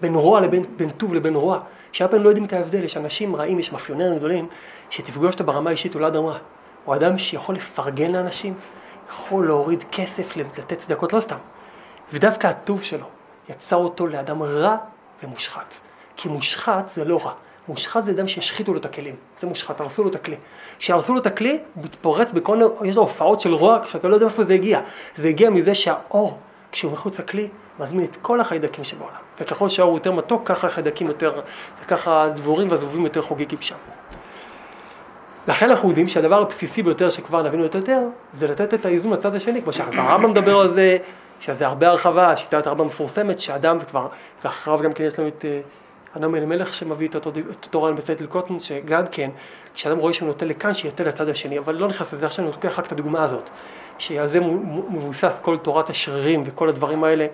בין רוע לבין בין טוב לבין רוע, שהרבה פעמים לא יודעים את ההבדל, יש אנשים רעים, יש מאפיונרים גדולים, שתפגוש אותו ברמה האישית הוא לא אדם רע. הוא אדם שיכול לפרגן לאנשים, יכול להוריד כסף, לתת צדקות, לא סתם. ודווקא הטוב שלו יצר אותו לאדם רע ומושחת. כי מושחת זה לא רע. מושחת זה אדם שהשחיתו לו את הכלים, זה מושחת, הרסו לו את הכלי. כשהרסו לו את הכלי, הוא מתפורץ בכל מיני, יש לו הופעות של רוע, כשאתה לא יודע איפה זה הגיע. זה הגיע מזה שהאור, כשהוא מחוץ לכלי, מזמין את כל החיידקים שבעולם. וככל שהאור יותר מתוק, ככה החיידקים יותר, וככה הדבורים והזבובים יותר חוגגים שם. לכן אנחנו יודעים שהדבר הבסיסי ביותר שכבר נבינו יותר יותר, זה לתת את האיזון לצד השני, כמו שהרמב"ם מדבר על זה, שזה הרבה הרחבה, שיטת הרבה מפורסמת, שאדם וכבר, ואחריו גם כן יש לנו את אה, אדם אלימלך שמביא את אותו, את אותו רעיון בצאת לקוטן, שגם כן, כשאדם רואה שהוא נוטה לכאן, שיתה לצד השני, אבל לא נכנס לזה, עכשיו אני לוקח רק את הדוגמה הזאת, שעל זה מבוסס כל תורת השרירים וכל הדברים האלה.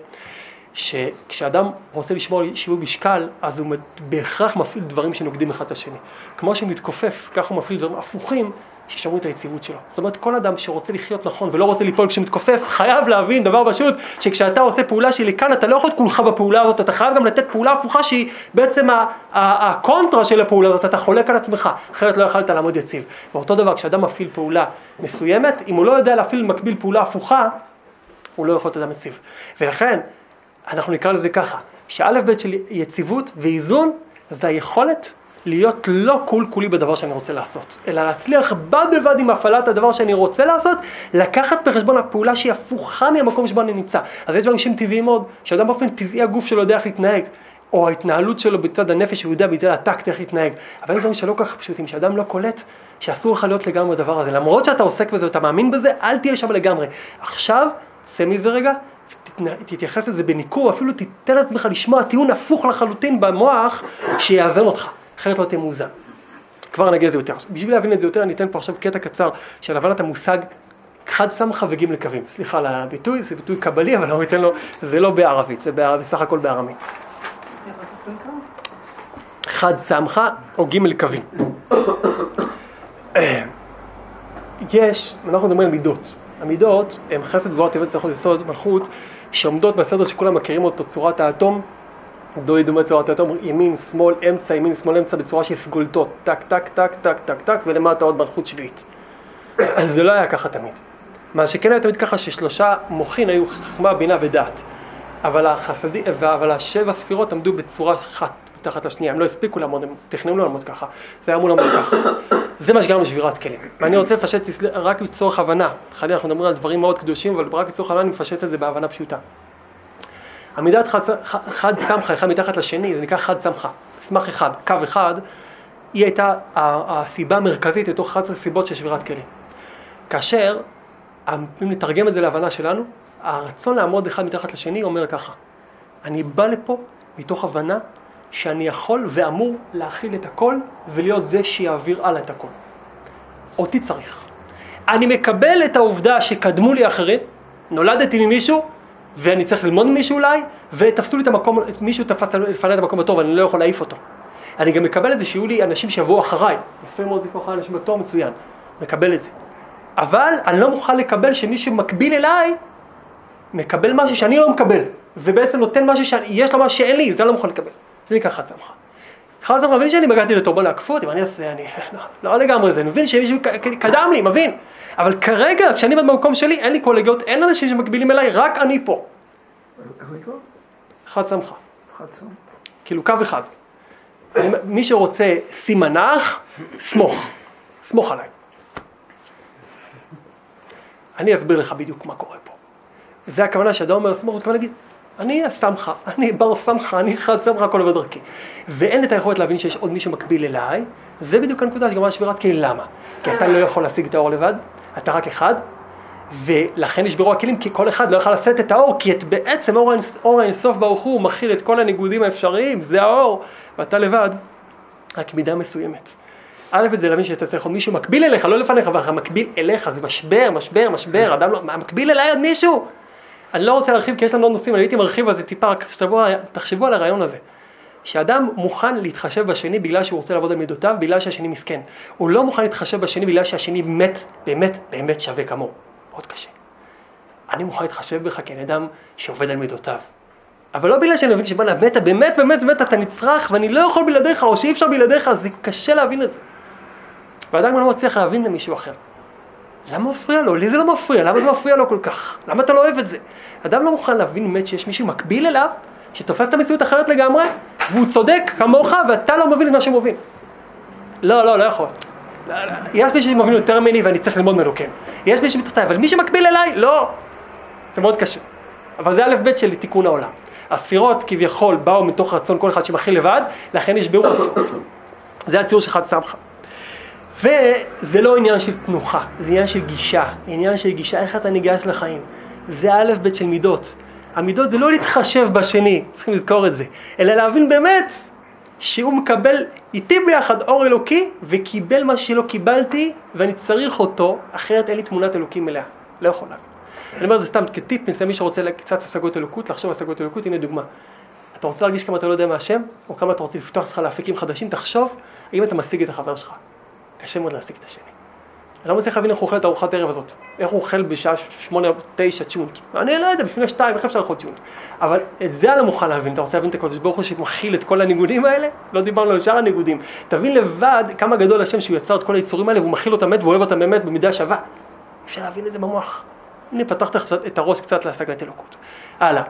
שכשאדם רוצה לשמור על שיווי משקל, אז הוא בהכרח מפעיל דברים שנוגדים אחד את השני. כמו שהוא מתכופף, ככה הוא מפעיל דברים הפוכים שישמרו את היציבות שלו. זאת אומרת, כל אדם שרוצה לחיות נכון ולא רוצה ליפול כשמתכופף, (laughs) חייב להבין דבר פשוט, שכשאתה עושה פעולה שהיא לכאן, אתה לא יכול את כולך בפעולה הזאת, אתה חייב גם לתת פעולה הפוכה שהיא בעצם הקונטרה של הפעולה הזאת, אתה חולק על עצמך, אחרת לא יכולת לעמוד יציב. ואותו דבר, כשאדם מפעיל פעולה מסוימת, אם הוא לא יודע להפעיל מקביל פעולה הפוכה, הוא לא יכול להיות אדם יציב. ולכן, אנחנו נקרא לזה ככה, שא' ב' של יציבות ואיזון זה היכולת להיות לא כל כולי בדבר שאני רוצה לעשות, אלא להצליח בד בבד עם הפעלת הדבר שאני רוצה לעשות, לקחת בחשבון הפעולה שהיא הפוכה מהמקום שבו אני נמצא. אז יש דברים שהם טבעיים מאוד, שאדם באופן טבעי הגוף שלו יודע איך להתנהג, או ההתנהלות שלו בצד הנפש, הוא יודע בצד הטקט איך להתנהג. אבל יש דברים שלא כל כך פשוטים, שאדם לא קולט שאסור לך להיות לגמרי בדבר הזה. למרות שאתה עוסק בזה ואתה מאמין בזה, אל תהיה שם לגמרי. עכשיו, צא מזה רגע, תתייחס לזה בניכור, אפילו תיתן לעצמך לשמוע טיעון הפוך לחלוטין במוח שיאזן אותך, אחרת לא תהיה מאוזן. כבר נגיע לזה יותר. בשביל להבין את זה יותר אני אתן פה עכשיו קטע קצר של הבנת המושג חד סמכה וג' לקווים. סליחה על הביטוי, זה ביטוי קבלי, אבל אני אתן לו, זה לא בערבית, זה בסך הכל בארמית. חד סמכה או ג' קווים. יש, אנחנו מדברים על מידות. המידות הן חסד גבוהה טבעת צריכות יסוד מלכות שעומדות בסדר שכולם מכירים אותו, צורת האטום, דוי דומה צורת האטום, ימין, שמאל, אמצע, ימין, שמאל, אמצע, בצורה של סגולתות, טק, טק, טק, טק, טק, טק, ולמטה עוד מלכות שביעית. אז (coughs) זה לא היה ככה תמיד. מה שכן היה תמיד ככה ששלושה מוחין היו חכמה, בינה ודעת. אבל החסדי, אבל השבע ספירות עמדו בצורה אחת מתחת לשנייה, הם לא הספיקו לעמוד, הם תכננו לעמוד ככה, זה היה אמור לעמוד ככה. (coughs) זה מה שגרם לשבירת כלים. ואני רוצה לפשט רק לצורך הבנה, חלילה אנחנו מדברים על דברים מאוד קדושים, אבל רק לצורך הבנה אני מפשט את זה בהבנה פשוטה. עמידת חד, חד סמכה אחד מתחת לשני, זה נקרא חד סמכה, סמך אחד, קו אחד, היא הייתה הסיבה המרכזית לתוך 11 סיבות של שבירת כלים. כאשר, אם נתרגם את זה להבנה שלנו, הרצון לעמוד אחד מתחת לשני אומר ככה, אני בא לפה מתוך הבנה שאני יכול ואמור להכיל את הכל ולהיות זה שיעביר הלאה את הכל. אותי צריך. אני מקבל את העובדה שקדמו לי אחרים, נולדתי ממישהו, ואני צריך ללמוד ממישהו אולי, ותפסו לי את המקום, מישהו תפס לפני את המקום בתור ואני לא יכול להעיף אותו. אני גם מקבל את זה שיהיו לי אנשים שיבואו אחריי, יפה מאוד לקרוא אחריי אנשים בתור מצוין, מקבל את זה. אבל אני לא מוכן לקבל שמישהו מקביל אליי, מקבל משהו שאני לא מקבל, ובעצם נותן משהו שיש לו משהו שאין לי, זה אני לא מוכן לקבל. זה נקרא חד סמכה. חד סמכה, מבין שאני בגעתי לתור, בוא לעקפו אותי, מה אני אעשה, אני לא, (laughs) לא לגמרי זה, אני מבין שמישהו קדם לי, מבין. אבל כרגע, כשאני במקום שלי, אין לי קולגיות, אין אנשים שמקבילים אליי, רק אני פה. איך נקרא? חד סמכה. חד סם. כאילו קו אחד. מי שרוצה סימנך, סמוך. סמוך עליי. אני אסביר לך בדיוק מה קורה פה. זה הכוונה שאדם אומר סמוך, הוא מתכוון להגיד, אני הסמכה, אני בר סמכה, אני חד סמכה, הכל עובד דרכי. ואין את היכולת להבין שיש עוד מישהו מקביל אליי, זה בדיוק הנקודה שגמרה שבירת כלים, למה? כי אתה לא יכול להשיג את האור לבד, אתה רק אחד, ולכן נשברו הכלים, כי כל אחד לא יכל לשאת את האור, כי את בעצם אור, אור האינסוף ברוך הוא מכיל את כל הניגודים האפשריים, זה האור, ואתה לבד, רק מידה מסוימת. א', זה להבין שאתה צריך עוד מישהו מקביל אליך, לא לפניך, אבל מקביל אליך, זה משבר, משבר, משבר, אדם לא, מקביל אליי עוד מישהו? אני לא רוצה להרחיב כי יש לנו עוד נושאים, אני הייתי מרחיב על זה טיפה, רק שתבוא, תחשבו על הרעיון הזה. שאדם מוכן להתחשב בשני בגלל שהוא רוצה לעבוד על מידותיו, בגלל שהשני מסכן. הוא לא מוכן להתחשב בשני בגלל שהשני באמת, באמת, באמת שווה כמוהו. מאוד קשה. אני מוכן להתחשב בך כאן אדם שעובד על מידותיו. אבל לא בגלל שאני מבין שבואנה, באמת, באמת, באמת, באמת, אתה נצרך ואני לא יכול בלעדיך, או שאי אפשר בלעדיך, זה קשה להבין את זה. ואדם לא מצליח להבין למישהו אחר. למה מפריע לו? לי זה לא מפריע, למה זה מפריע לו כל כך? למה אתה לא אוהב את זה? אדם לא מוכן להבין באמת שיש מישהו מקביל אליו, שתופס את המציאות אחרת לגמרי, והוא צודק כמוך, ואתה לא מבין את מה שהוא מבין. לא, לא, לא יכול. יש מישהו שמבין יותר ממני ואני צריך ללמוד ממנו, כן. יש מישהו מתחתיי, אבל מי שמקביל אליי, לא. זה מאוד קשה. אבל זה א' ב' של תיקון העולם. הספירות כביכול באו מתוך רצון כל אחד שמכיל לבד, לכן נשברו הספירות. זה הציור של חד סמכה. וזה לא עניין של תנוחה, זה עניין של גישה, עניין של גישה, איך אתה ניגש לחיים. זה א' ב' של מידות. המידות זה לא להתחשב בשני, צריכים לזכור את זה, אלא להבין באמת שהוא מקבל איתי ביחד אור אלוקי וקיבל מה שלא קיבלתי ואני צריך אותו, אחרת אין לי תמונת אלוקים מלאה. לא יכול להבין. אני אומר את זה סתם כטיפ, מי שרוצה קצת השגות אלוקות, לחשוב על השגות אלוקות, הנה דוגמה. אתה רוצה להרגיש כמה אתה לא יודע מהשם, או כמה אתה רוצה לפתוח לך לאפיקים חדשים, תחשוב האם אתה משיג את החבר שלך. קשה מאוד להשיג את השני. אני לא מצליח להבין איך הוא אוכל את ארוחת הערב הזאת. איך הוא אוכל בשעה שמונה תשע צ'ונט. אני לא יודע, לפני שתיים, איך אפשר לאכול צ'ונט? אבל את זה אני לא מוכן להבין. אתה רוצה להבין את הקודש ברוך הוא שמכיל את כל הניגודים האלה? לא דיברנו על שאר הניגודים. תבין לבד כמה גדול השם שהוא יצר את כל היצורים האלה והוא מכיל אותם באמת ואוהב אותם באמת במידה שווה. אפשר להבין את זה במוח. הנה פתחת את הראש קצת להשגת אלוקות. הלאה.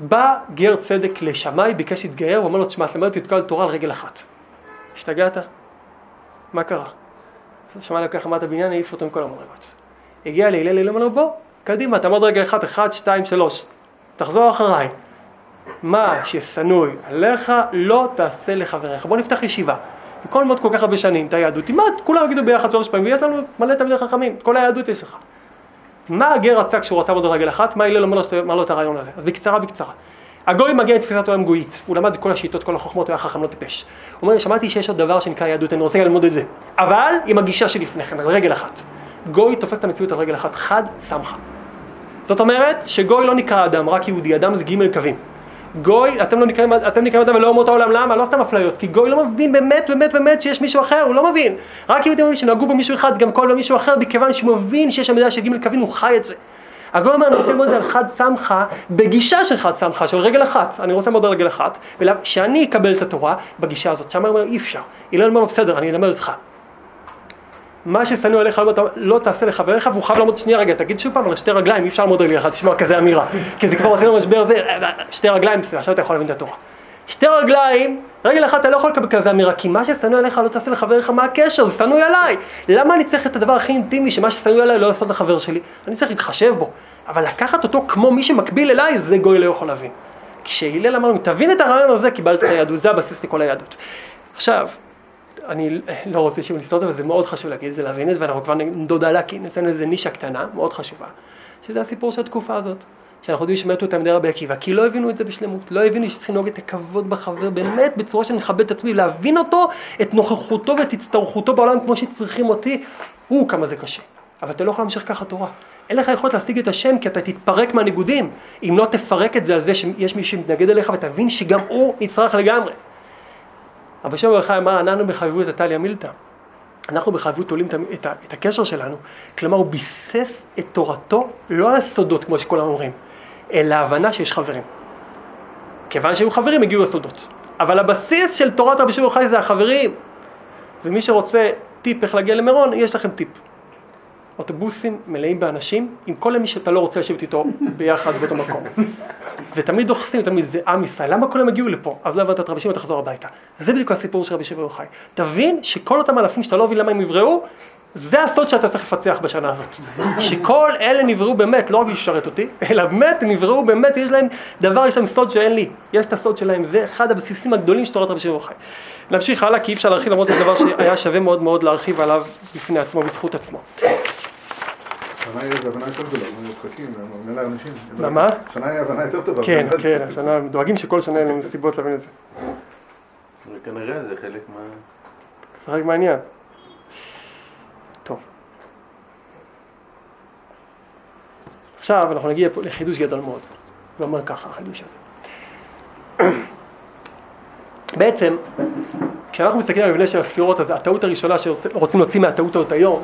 בא גר צדק לשמאי, ביקש להתגייר, הוא אומר לו, תשמע, תלמד אותי את כל התורה על רגל אחת. השתגעת? מה קרה? שמע לקח אמרת הבניין, העיף אותו עם כל המדרגות. הגיע להלל, הלל אמר לו, בוא, קדימה, תעמוד רגע אחד, אחד, שתיים, שלוש. תחזור אחריי. מה ששנוי עליך, לא תעשה לחבריך. בוא נפתח ישיבה. בכל ללמוד כל כך הרבה שנים את היהדות, כמעט כולם יגידו ביחד שלוש פעמים, ויש לנו מלא תלמידי חכמים, כל היהדות יש לך. מה הגר רצה כשהוא רצה על רגל אחת? מה הלל אמר לו את הרעיון הזה? אז בקצרה, בקצרה. הגוי מגיע לתפיסת עולם גויית, הוא למד כל השיטות, כל החוכמות, הוא היה חכם, לא טיפש. הוא אומר, שמעתי שיש עוד דבר שנקרא יהדות, אני רוצה ללמוד את זה. אבל עם הגישה שלפני כן, על רגל אחת. גוי תופס את המציאות על רגל אחת, חד סמכה. זאת אומרת שגוי לא נקרא אדם, רק יהודי, אדם זה ג' קווים. גוי, אתם לא נקראים, אתם נקראים אדם ולא אומות העולם, למה? לא סתם אפליות, כי גוי לא מבין באמת, באמת, באמת שיש מישהו אחר, הוא לא מבין. רק יהודי מבין שנהגו במישהו אחד, גם כל מישהו אחר, מכיוון שהוא מבין שיש שם מידה של ג' קווים, הוא חי את זה. הגוי אומר, אני רוצה ללמוד את זה על חד סמכה, בגישה של חד סמכה, של רגל אחת. אני רוצה ללמוד על רגל אחת, ושאני אקבל את התורה בגישה הזאת. שם אומר, אי אפשר. הלל אומר, בסדר, אני אלמד אותך. מה ששנוא עליך לא, לא תעשה לחבריך, והוא חייב לעמוד שנייה רגע, תגיד שוב פעם על שתי רגליים, אי אפשר לעמוד רגל אחת, תשמע כזה אמירה. כי זה כבר עושה לנו משבר זה, שתי רגליים, עכשיו אתה יכול להבין את התורה. שתי רגליים, רגל אחת אתה לא יכול לקבל כזה אמירה, כי מה ששנוא עליך לא תעשה לחבריך, מה הקשר? זה שנוא עליי. למה אני צריך את הדבר הכי אינטימי, שמה ששנוא עליי לא לעשות לחבר שלי? אני צריך להתחשב בו. אבל לקחת אותו כמו מי שמקביל אליי, זה גוי לא יכול להבין. כשהלל אמר, תבין את הרעיון הזה, קיבלת את היהדות, זה הבסיס לכל היהדות. עכשיו, אני לא רוצה שוב לסתות, אבל זה מאוד חשוב להגיד את זה, להבין את זה, ואנחנו כבר נדוד עליה, כי נצא לזה נישה קטנה, מאוד חשובה, שזה הסיפור של התקופה הזאת. שאנחנו יודעים שמתו את תלמידי רבי עקיבא, כי לא הבינו את זה בשלמות, לא הבינו שצריכים לנהוג את הכבוד בחבר, באמת בצורה שאני מכבד את עצמי, להבין אותו, את נוכחותו ואת הצטרכותו בעולם כמו שצריכים אותי, הוא כמה זה קשה. אבל אתה לא יכול להמשיך ככה תורה. אין לך יכולת להשיג את השם כי אתה תתפרק מהניגודים. אם לא תפרק את זה על זה שיש מי שמתנגד אליך ותבין שגם הוא נצטרך לגמרי. אבל שם ברכה אמר, עננו בחביבות את טליה מילתא. אנחנו בחביבות תולים את הקשר שלנו. כלומר, הוא ביסס את תורתו לא על הסודות, כמו שכולם אומרים, אלא ההבנה שיש חברים. כיוון שהיו חברים, הגיעו הסודות. אבל הבסיס של תורת רבי שמעון חי זה החברים. ומי שרוצה טיפ איך להגיע למירון, יש לכם טיפ. אוטובוסים מלאים באנשים, עם כל מי שאתה לא רוצה לשבת איתו ביחד באותו מקום. (laughs) ותמיד דוחסים, תמיד זה עם ישראל, למה כולם הגיעו לפה? אז לא הבנת את רבי שמעון, תחזור הביתה. זה בדיוק הסיפור של רבי שמעון חי. תבין שכל אותם אלפים שאתה לא מבין למה הם נבראו, זה הסוד שאתה צריך לפצח בשנה הזאת. שכל אלה נבראו באמת, לא רק לשרת אותי, אלא באמת נבראו באמת, יש להם דבר, יש להם סוד שאין לי. יש את הסוד שלהם, זה אחד הבסיסים הגדולים של תורת רבי שמעון חי. נמשיך הלאה, כי אי אפשר להרחיב למרות שזה דבר שהיה שווה מאוד מאוד להרחיב עליו בפני עצמו, בזכות עצמו. השנה היא הבנה יותר גדולה, פקקים, מלא אנשים. מה, מה? השנה היא הבנה יותר טובה. כן, כן, השנה, דואגים שכל שנה יהיו להם סיבות להבין את זה. וכנראה זה חלק מה... זה רק מעניין. עכשיו אנחנו נגיע פה לחידוש גדול מאוד. הוא אומר ככה, החידוש הזה. (clears throat) בעצם, כשאנחנו מסתכלים על המבנה של הספירות, אז הטעות הראשונה שרוצים להוציא מהטעות הזאת היום,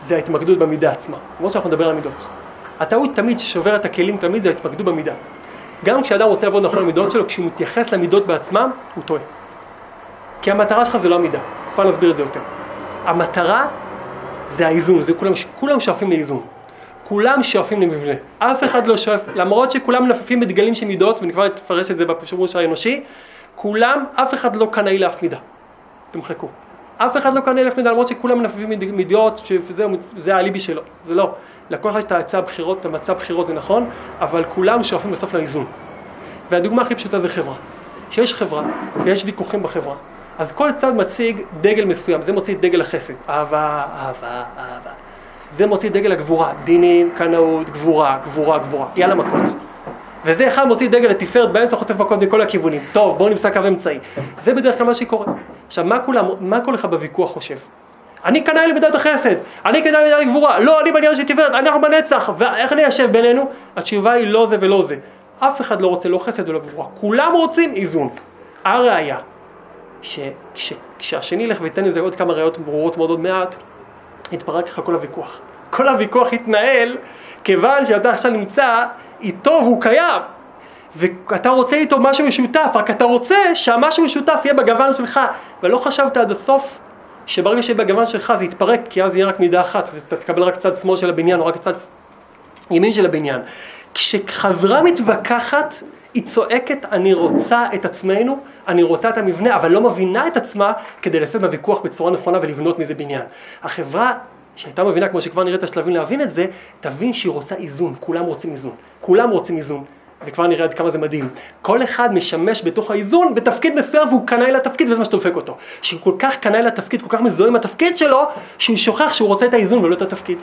זה ההתמקדות במידה עצמה. למרות שאנחנו נדבר על המידות. הטעות תמיד ששובר את הכלים תמיד זה ההתמקדות במידה. גם כשאדם רוצה לעבוד נכון למידות שלו, כשהוא מתייחס למידות בעצמם, הוא טועה. כי המטרה שלך זה לא המידה, כבר נסביר את זה יותר. המטרה זה האיזון, זה כולם, כולם שואפים לאיזון. כולם שואפים למבנה. אף אחד לא שואף, למרות שכולם מנפפים בדגלים של מידות, ואני כבר אפרש את זה בפירוש האנושי, כולם, אף אחד לא קנאי לאף מידה. תמחקו. אף אחד לא קנאי לאף מידה, למרות שכולם מנפפים מידות, שזה האליבי שלו. זה לא. לכל אחד יש את ההצעה בחירות, את המצע בחירות זה נכון, אבל כולם שואפים בסוף לאיזון. והדוגמה הכי פשוטה זה חברה. כשיש חברה ויש ויכוחים בחברה, אז כל צד מציג דגל מסוים, זה מוציא את דגל החסד, אהבה, אהבה, אהבה. זה מוציא דגל הגבורה, דינים, קנאות, גבורה, גבורה, גבורה, יאללה מכות. וזה אחד מוציא דגל לתפארת באמצע חוטף מכות מכל הכיוונים. טוב, בואו נמצא קו אמצעי. זה בדרך כלל מה שקורה. עכשיו, מה, כולם, מה כל אחד בוויכוח חושב? אני קנאי למידת החסד, אני קנאי למידת הגבורה, לא, אני בעניין של תפארת, אנחנו בנצח, ואיך אני אשב בינינו? התשובה היא לא זה ולא זה. אף אחד לא רוצה לא חסד ולא גבורה, כולם רוצים איזון. הראיה, שכשהשני ילך וייתן לזה עוד כמה ראיות ברורות מאוד עוד מעט, יתפרק לך כל הוויכוח. כל הוויכוח יתנהל כיוון שאתה עכשיו נמצא איתו והוא קיים. ואתה רוצה איתו משהו משותף, רק אתה רוצה שהמשהו משותף יהיה בגוון שלך, ולא חשבת עד הסוף שברגע שיהיה בגוון שלך זה יתפרק, כי אז יהיה רק מידה אחת, ואתה תקבל רק צד שמאל של הבניין או רק צד ימין של הבניין. כשחברה מתווכחת, היא צועקת, אני רוצה את עצמנו, אני רוצה את המבנה, אבל לא מבינה את עצמה כדי לשאת בוויכוח בצורה נכונה ולבנות מזה בניין. החברה שהייתה מבינה, כמו שכבר נראה את השלבים להבין את זה, תבין שהיא רוצה איזון, כולם רוצים איזון. כולם רוצים איזון. וכבר נראה עד כמה זה מדהים. כל אחד משמש בתוך האיזון בתפקיד מסוים והוא קנאי לתפקיד וזה מה שדופק אותו. שהוא כל כך קנאי לתפקיד, כל כך מזוהה עם התפקיד שלו, שהוא שוכח שהוא רוצה את האיזון ולא את התפקיד.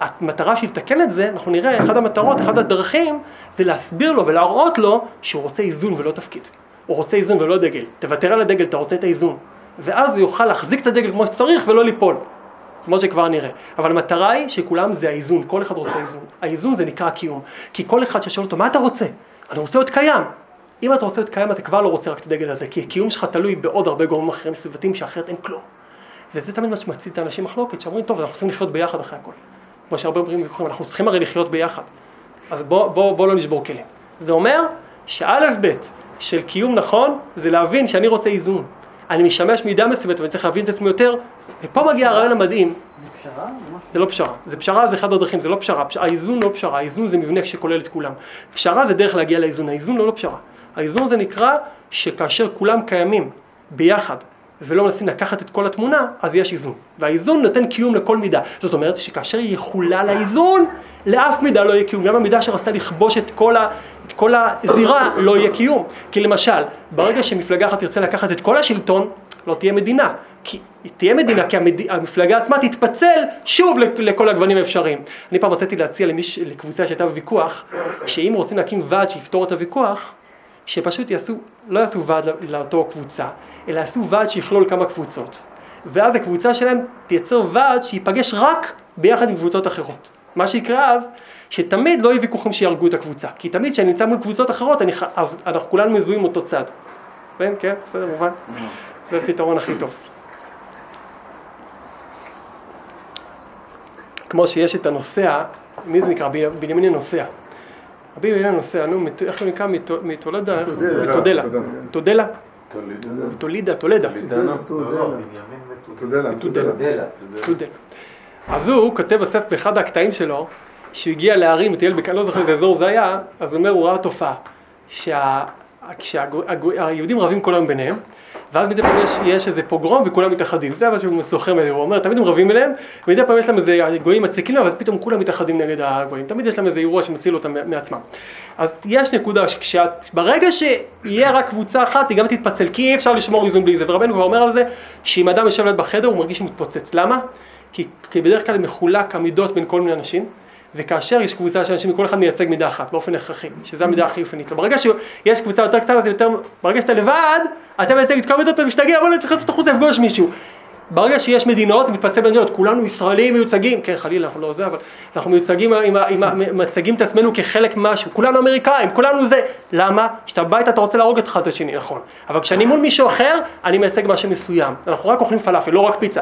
המטרה של לתקן את זה, אנחנו נראה, אחת המטרות, אחת הדרכים, זה להסביר לו ולהראות לו שהוא רוצה איזון ולא תפקיד. הוא רוצה איזון ולא דגל. תוותר על הדגל, אתה רוצה את האיזון. ואז הוא יוכל להחזיק את הדגל כמו שצריך ולא ליפול. כמו שכבר נראה. אבל המטרה היא שכולם זה האיזון, כל אחד רוצה איזון. האיזון זה נקרא הקיום. כי כל אחד ששואל אותו, מה אתה רוצה? אני רוצה להיות קיים. אם אתה רוצה להיות קיים, אתה כבר לא רוצה רק את הדגל הזה, כי הקיום שלך תלוי בעוד הרבה גורמים אחרים סביבתיים, שאחרת אין כלום. וזה תמיד מה שמצית את האנשים מחלוקת, שאומרים, טוב, אנחנו צריכים לחיות ביחד אחרי הכל. כמו שהרבה אומרים, אנחנו צריכים הרי לחיות ביחד. אז בוא, בוא, בוא לא נשבור כלים. זה אומר שא' ב' של קיום נכון, זה להבין שאני רוצה איזון. אני משמש מידה מסוימת ואני צריך להבין את עצמי יותר, ופה מגיע הרעיון המדהים. זה פשרה? זה לא פשרה. זה פשרה זה אחד הדרכים, זה לא פשרה. פש... האיזון לא פשרה, האיזון זה מבנה שכולל את כולם. פשרה זה דרך להגיע לאיזון, האיזון לא לא פשרה. האיזון זה נקרא שכאשר כולם קיימים ביחד ולא מנסים לקחת את כל התמונה, אז יש איזון. והאיזון נותן קיום לכל מידה. זאת אומרת שכאשר יחולל האיזון, לאף מידה לא יהיה קיום. גם המידה שרצתה לכבוש את כל, ה, את כל הזירה, לא יהיה קיום. כי למשל, ברגע שמפלגה אחת תרצה לקחת את כל השלטון, לא תהיה מדינה. כי תהיה מדינה, כי המד... המפלגה עצמה תתפצל שוב לכל הגוונים האפשריים. אני פעם רציתי להציע למיש... לקבוצה שהייתה בוויכוח, שאם רוצים להקים ועד שיפתור את הוויכוח, שפשוט יעשו, לא יעשו ועד לאותו קבוצה, אלא יעשו ועד שיכלול כמה קבוצות. ואז הקבוצה שלהם תייצר ועד שייפגש רק ביחד עם קבוצות אחרות. מה שיקרה אז, שתמיד לא יהיו ויכוחים שיהרגו את הקבוצה, כי תמיד כשאני נמצא מול קבוצות אחרות, אני, אז אנחנו כולנו מזוהים אותו צד. כן, כן, בסדר, מובן? זה הפתרון הכי טוב. כמו שיש את הנוסע, מי זה נקרא? בנימין הנוסע. רבי בנימין הנוסע, נו, איך הוא נקרא? מת- מתולדה? מתודלה. מתודלה. מתודלה. מתודלה? תוליד. תולידה, תולדה. מתודלה. אז הוא כותב בספר באחד הקטעים שלו, שהוא הגיע להרים, טייל, אני לא זוכר איזה אזור זה היה, אז הוא אומר, הוא ראה תופעה, כשהיהודים רבים כל היום ביניהם, ואז מדי פעם יש, יש איזה פוגרום וכולם מתאחדים, זה מה שהוא זוכר מזה, הוא אומר, תמיד הם רבים אליהם, ומדי פעם יש להם איזה גויים מציקים להם, ואז פתאום כולם מתאחדים נגד הגויים, תמיד יש להם איזה אירוע שמציל אותם מעצמם. אז יש נקודה שכשאת, ברגע שיהיה רק קבוצה אחת, היא גם תתפצל, כי אי אפשר לשמור איזון בלי זה, ורבנו כבר אומר על זה, שאם אדם יושב ליד בחדר הוא מרגיש שמתפוצץ, למה? כי, כי בדרך כלל מחולק המידות בין כל מיני אנשים, וכאשר יש קבוצה של אנשים, כל אחד מייצג מידה אחת, באופן הכרחי, שזו המידה הכי אופיינית לו. ברגע שיש קבוצה יותר קטנה, זה יותר, ברגע שאתה לבד, אתה מייצג את כל המידות, אתה משתגע, בוא נצטרך לצאת החוצה לפגוש מישהו. ברגע שיש מדינות, זה מתפצל במדינות, כולנו ישראלים מיוצגים, כן חלילה אנחנו לא זה, אבל אנחנו מיוצגים, עם, עם, ה- מצגים את עצמנו כחלק ממשהו, כולנו אמריקאים, כולנו זה, למה? כשאתה בבית אתה רוצה להרוג אחד את השני, נכון, אבל כשאני מול מישהו אחר, אני מייצג משהו מסוים, אנחנו רק אוכלים פלאפל, לא רק פיצה.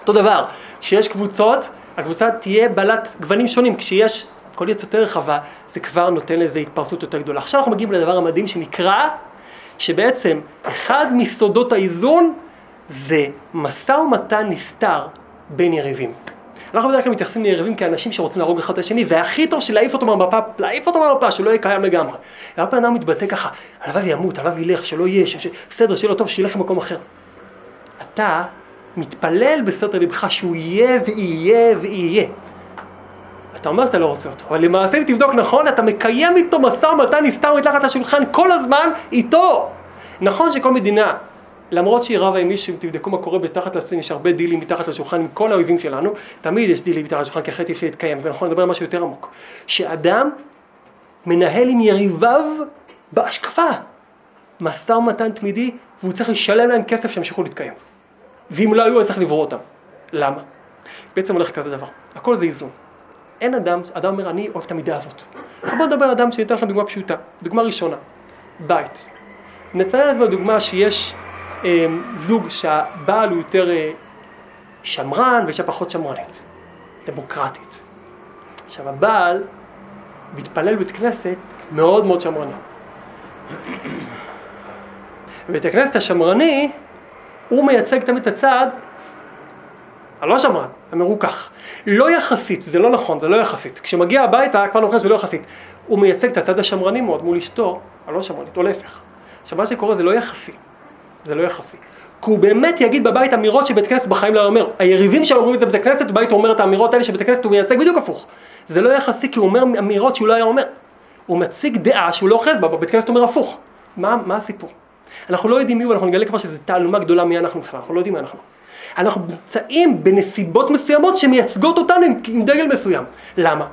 אותו דבר, כשיש קבוצות, הקבוצה תהיה בעלת גוונים שונים, כשיש קוליות יותר רחבה, זה כבר נותן לזה התפרסות יותר גדולה. עכשיו אנחנו מגיעים לדבר המדהים שנקרא, שבעצם אחד מסודות האיזון זה משא ומתן נסתר בין יריבים. אנחנו בדרך כלל מתייחסים ליריבים כאנשים שרוצים להרוג אחד את השני, והכי טוב שלהעיף אותו מהמפה, להעיף אותו מהמפה, שלא יהיה קיים לגמרי. והרבה אדם מתבטא ככה, הלוואי ימות, הלוואי ילך, שלא יהיה. ש... בסדר, שיהיה לו טוב, שילך למקום אחר. אתה מתפלל בסתר לבך שהוא יהיה ויהיה ויהיה. אתה אומר שאתה לא רוצה אותו, אבל למעשה אם תבדוק נכון, אתה מקיים איתו משא ומתן נסתר מתחת לשולחן כל הזמן איתו. נכון שכל מדינה, למרות שהיא רבה עם מישהו, אם תבדקו מה קורה מתחת לשולחן, יש הרבה דילים מתחת לשולחן עם כל האויבים שלנו, תמיד יש דילים מתחת לשולחן, כי אחרת אי אפשר להתקיים, זה נכון, נדבר על משהו יותר עמוק. שאדם מנהל עם יריביו בהשקפה משא ומתן תמידי, והוא צריך לשלם להם כסף שימשיכו להתקיים. ואם לא היו, הוא צריך לברוא אותם. למה? בעצם הולך כזה דבר, הכל זה איזון. אין אדם, אדם אומר, אני אוהב את המידה הזאת. בואו נדבר על אדם שניתן לכם דוגמה פשוטה. דוגמה ראשונה, בית. נציין את זה בדוגמה שיש אה, זוג שהבעל הוא יותר אה, שמרן ואישה פחות שמרנית, דמוקרטית. עכשיו הבעל מתפלל בבית כנסת מאוד מאוד שמרני. (clears throat) בבית הכנסת השמרני, הוא מייצג תמיד את הצד הלא שמרן, המרוכך. לא יחסית, זה לא נכון, זה לא יחסית. כשמגיע הביתה, כבר נוכח שזה לא יחסית. הוא מייצג את הצד השמרני מאוד מול אשתו, הלא שמרנית, או להפך. עכשיו מה שקורה זה לא יחסי. זה לא יחסי. כי הוא באמת יגיד בבית אמירות שבית כנסת בחיים לא אומר. היריבים שאומרים את זה בבית הכנסת, בבית הוא אומר את האמירות האלה שבית הכנסת הוא מייצג בדיוק הפוך. זה לא יחסי כי הוא אומר אמירות שהוא לא היה אומר. הוא מציג דעה שהוא לא אוחז בה, בבית כנסת הוא אומר הפוך. מה, מה הסיפור? אנחנו לא יודעים מי הוא, אנחנו נגלה כבר שזו תעלומה גדולה מי אנחנו בכלל, אנחנו לא יודעים מי אנחנו. אנחנו נמצאים בנסיבות מסוימות שמייצגות אותנו עם, עם דגל מסוים. למה?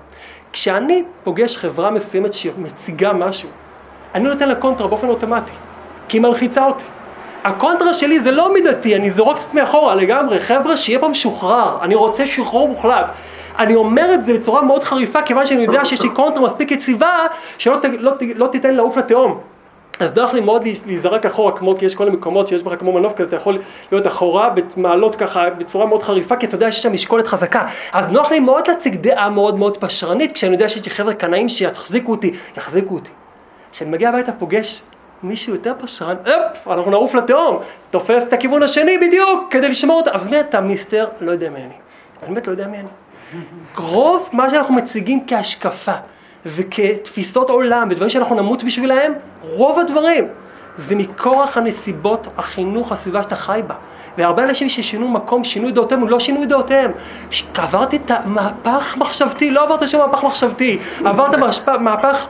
כשאני פוגש חברה מסוימת שמציגה משהו, אני נותן לה קונטרה באופן אוטומטי, כי היא מלחיצה אותי. הקונטרה שלי זה לא מידתי, אני זורק את עצמי אחורה לגמרי, חבר'ה שיהיה פה משוחרר, אני רוצה שחרור מוחלט. אני אומר את זה בצורה מאוד חריפה, כיוון שאני יודע שיש לי קונטרה מספיק יציבה, שלא ת, לא, ת- לא תיתן לעוף לתהום. אז נוח לי מאוד להיז- להיזרק אחורה, כמו כי יש כל מיני מקומות שיש בך כמו מנוף כזה, אתה יכול להיות אחורה במעלות ככה בצורה מאוד חריפה, כי אתה יודע שיש שם משקולת חזקה. אז נוח לי מאוד להציג דעה מאוד מאוד פשרנית, כשאני יודע שיש לי חבר'ה קנאים שיחזיקו אותי, יחזיקו אותי. כשאני מגיע הביתה פוגש מישהו יותר פשרן, הופ, אנחנו נעוף לתהום, תופס את הכיוון השני בדיוק כדי לשמור אותה. אז מי אתה מיסטר? לא יודע מי אני. אני באמת לא יודע מי אני. רוב מה שאנחנו מציגים כהשקפה וכתפיסות עולם ודברים שאנחנו נמות בשבילהם, רוב הדברים זה מכורח הנסיבות, החינוך, הסביבה שאתה חי בה. והרבה אנשים ששינו מקום, שינו את דעותיהם, לא שינו את דעותיהם. עברתי את המהפך מחשבתי, לא עברת שום מהפך מחשבתי, עברת מהפך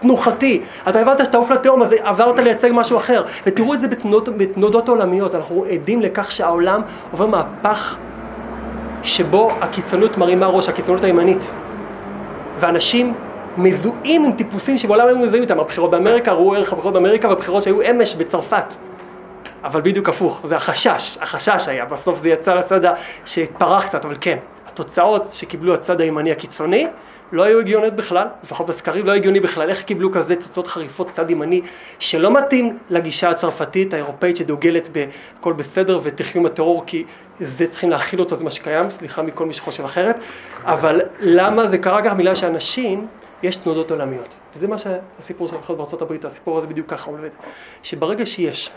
תנוחתי, אתה הבנת שאתה עוף לתהום, אז עברת לייצג משהו אחר. ותראו את זה בתנודות, בתנודות עולמיות, אנחנו עדים לכך שהעולם עובר מהפך שבו הקיצוניות מרימה ראש, הקיצוניות הימנית. ואנשים מזוהים עם טיפוסים שבעולם היו מזוהים איתם. הבחירות באמריקה, ראו ערך הבחירות באמריקה והבחירות שהיו אמש בצרפת. אבל בדיוק הפוך, זה החשש, החשש היה, בסוף זה יצא לצד שהתפרח קצת, אבל כן, התוצאות שקיבלו הצד הימני הקיצוני לא היו הגיוניות בכלל, לפחות בסקרים לא הגיוני בכלל, איך קיבלו כזה תוצאות חריפות צד ימני שלא מתאים לגישה הצרפתית האירופאית שדוגלת ב"הכל בסדר ותחיו עם הטרור כי זה צריכים להכיל אותו, זה מה שקיים, סליחה מכל מי שחושב אחרת, אבל למה זה קרה כך? בגלל שאנשים, יש תנודות עולמיות, וזה מה שהסיפור של הבחירות בארצות הברית, הסיפור הזה בדיוק ככה עובד, שברגע שיש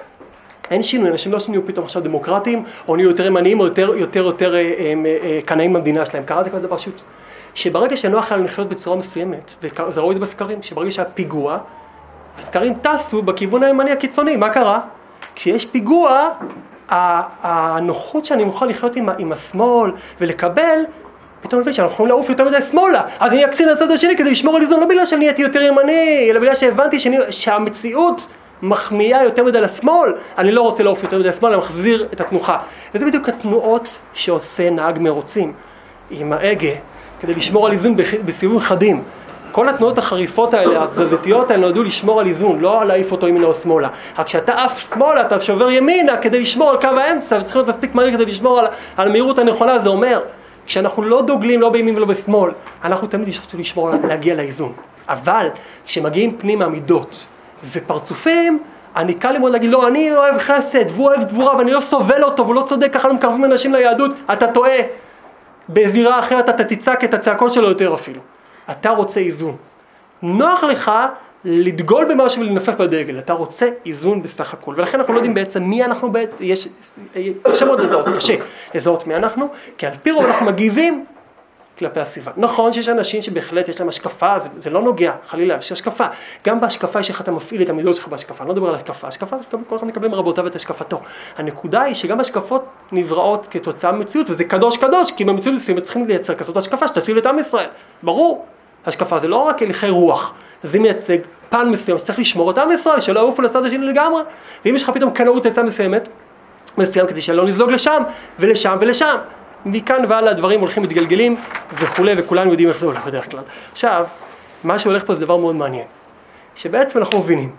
אין שינוי, אנשים לא שינו פתאום עכשיו דמוקרטיים, או נהיו יותר ימניים, או יותר יותר יותר אה, אה, אה, קנאים במדינה שלהם. קראתי כזה דבר פשוט. שברגע שנוח היה לחיות בצורה מסוימת, וזה ראו את זה בסקרים, שברגע שהיה פיגוע, הסקרים טסו בכיוון הימני הקיצוני. מה קרה? כשיש פיגוע, הנוחות שאני מוכן לחיות עם, עם השמאל ולקבל, פתאום מבין שאנחנו יכולים לעוף יותר מדי שמאלה, אז אני אקצין לצד השני כדי לשמור על איזון, לא בגלל שאני נהייתי יותר ימני, אלא בגלל שהבנתי שאני, שהמציאות מחמיאה יותר מדי לשמאל, אני לא רוצה לעוף יותר מדי שמאל, אני מחזיר את התנוחה. וזה בדיוק התנועות שעושה נהג מרוצים עם ההגה, כדי לשמור על איזון בסיבובים חדים. כל התנועות החריפות האלה, התזזיתיות האלה, נועדו לשמור על איזון, לא להעיף אותו ימינה או שמאלה. רק כשאתה עף שמאלה, אתה שובר ימינה כדי לשמור על קו האמצע, וצריך להיות מספיק מהיר כדי לשמור על, על המהירות הנכונה, זה אומר, כשאנחנו לא דוגלים לא בימין ולא בשמאל, אנחנו תמיד רוצים לשמור, להגיע לאיזון. אבל כשמגיעים פנימה מידות ופרצופים, אני קל לי מאוד להגיד, לא, אני אוהב חסד, והוא אוהב גבורה, ואני לא סובל אותו, והוא לא צודק, ככה לא מקרבים אנשים ליהדות, אתה טועה. בזירה אחרת אתה תצעק את הצעקות שלו יותר אפילו. אתה רוצה איזון. נוח לך לדגול במשהו ולנפף בדגל, אתה רוצה איזון בסך הכל, ולכן אנחנו לא יודעים בעצם מי אנחנו, בעצם, יש, קשה מאוד לזהות, קשה לזהות מי אנחנו, כי על פי רוב אנחנו מגיבים כלפי הסביבה. נכון שיש אנשים שבהחלט יש להם השקפה, זה, זה לא נוגע, חלילה, יש השקפה. גם בהשקפה יש איך אתה מפעיל את המידות שלך בהשקפה, אני לא מדבר על השקפה, השקפה, כל אחד מקבל מרבותיו את השקפתו. הנקודה היא שגם השקפות נבראות כתוצאה ממציאות, וזה קדוש קדוש, כי במציאות מסוימת צריכים לייצר כזאת השקפה שתציל את עם ישראל. ברור, השקפה זה לא רק הליכי רוח, זה מייצג פן מסוים שצריך לשמור את עם ישראל, שלא יעופו לצד השני לגמרי. ואם יש לך פתאום קנאות עצה מסוימת, מסוים כדי שלא נזלוג לשם, ולשם ולשם. מכאן והלאה הדברים הולכים מתגלגלים וכולי, וכולנו יודעים איך זה הולך בדרך כלל. עכשיו, מה שהולך פה זה דבר מאוד מעניין, שבעצם אנחנו מבינים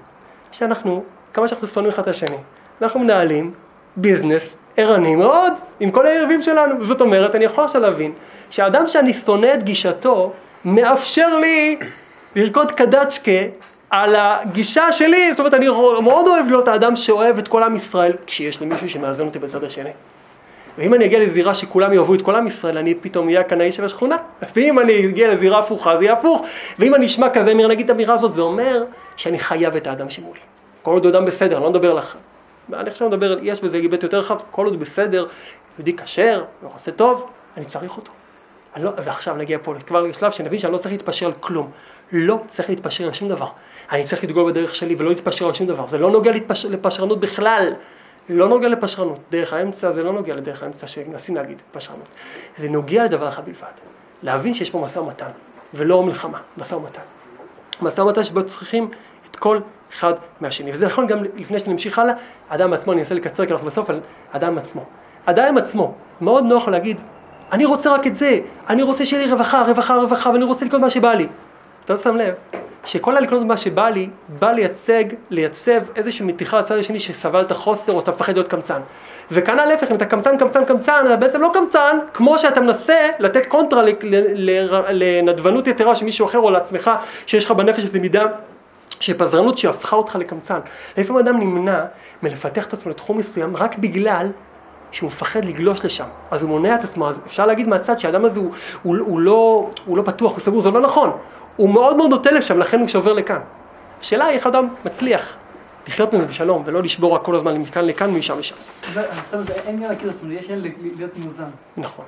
שאנחנו, כמה שאנחנו שונאים אחד את השני, אנחנו מנהלים ביזנס ערני מאוד עם כל היריבים שלנו. זאת אומרת, אני יכול עכשיו להבין שהאדם שאני שונא את גישתו, מאפשר לי לרקוד קדצ'קה על הגישה שלי, זאת אומרת, אני מאוד אוהב להיות האדם שאוהב את כל עם ישראל, כשיש לי מישהו שמאזן אותי בצד השני. ואם אני אגיע לזירה שכולם יאהבו את כל עם ישראל, אני פתאום אהיה הקנאי של השכונה. ואם אני אגיע לזירה הפוכה, זה יהיה הפוך. ואם אני אשמע כזה אמיר, נגיד את האמירה הזאת, זה אומר שאני חייב את האדם שמולי. כל עוד אדם בסדר, אני לא מדבר לך. אני עכשיו מדבר, יש בזה היבט יותר רחב, כל עוד בסדר, יהודי כשר, הוא עושה טוב, אני צריך אותו. לא, ועכשיו נגיע פה כבר לשלב שנבין שאני לא צריך להתפשר על כלום. לא צריך להתפשר על שום דבר. אני צריך לדגול בדרך שלי ולא להתפשר על שום דבר. זה לא נוגע להתפשר, לפשרנות בכלל. לא נוגע לפשרנות. דרך האמצע זה לא נוגע לדרך האמצע שמנסים להגיד, פשרנות. זה נוגע לדבר אחד בלבד. להבין שיש פה משא ומתן, ולא מלחמה, משא ומתן. משא ומתן שבו צריכים את כל אחד מהשני. וזה נכון גם לפני שנמשיך הלאה, האדם עצמו, אני אנסה לקצר כי אנחנו בסוף על אדם עצמו. אדם עצמו, מאוד נוח להגיד, אני רוצה רק את זה, אני רוצה שיהיה לי רווחה, רווחה, רווחה, ואני רוצה לקנות מה שבא לי. אתה לא שם לב שכל הלקנות מה שבא לי, בא לייצג, לייצב איזושהי מתיחה לצד השני שסבלת חוסר או שאתה מפחד להיות קמצן. וכאן ההפך, אם אתה קמצן, קמצן, קמצן, אתה בעצם לא קמצן, כמו שאתה מנסה לתת קונטרה לנדבנות יתרה של מישהו אחר או לעצמך, שיש לך בנפש איזו מידה של פזרנות שהפכה אותך לקמצן. לפעמים אדם נמנע מלפתח את עצמו לתחום מסוים רק בגלל שהוא מפחד לגלוש לשם, אז הוא מונע את עצמו, אז אפשר להגיד מהצד שהאדם הזה הוא, הוא, הוא, לא, הוא לא פתוח, הוא סגור, זה לא נכון, הוא מאוד מאוד נוטה לשם, לכן הוא שובר לכאן. השאלה היא איך אדם מצליח לחיות מזה בשלום, ולא לשבור רק כל הזמן מכאן לכאן, ומשם לשם. אין להכיר את עצמי, יש להיות מאוזן. נכון.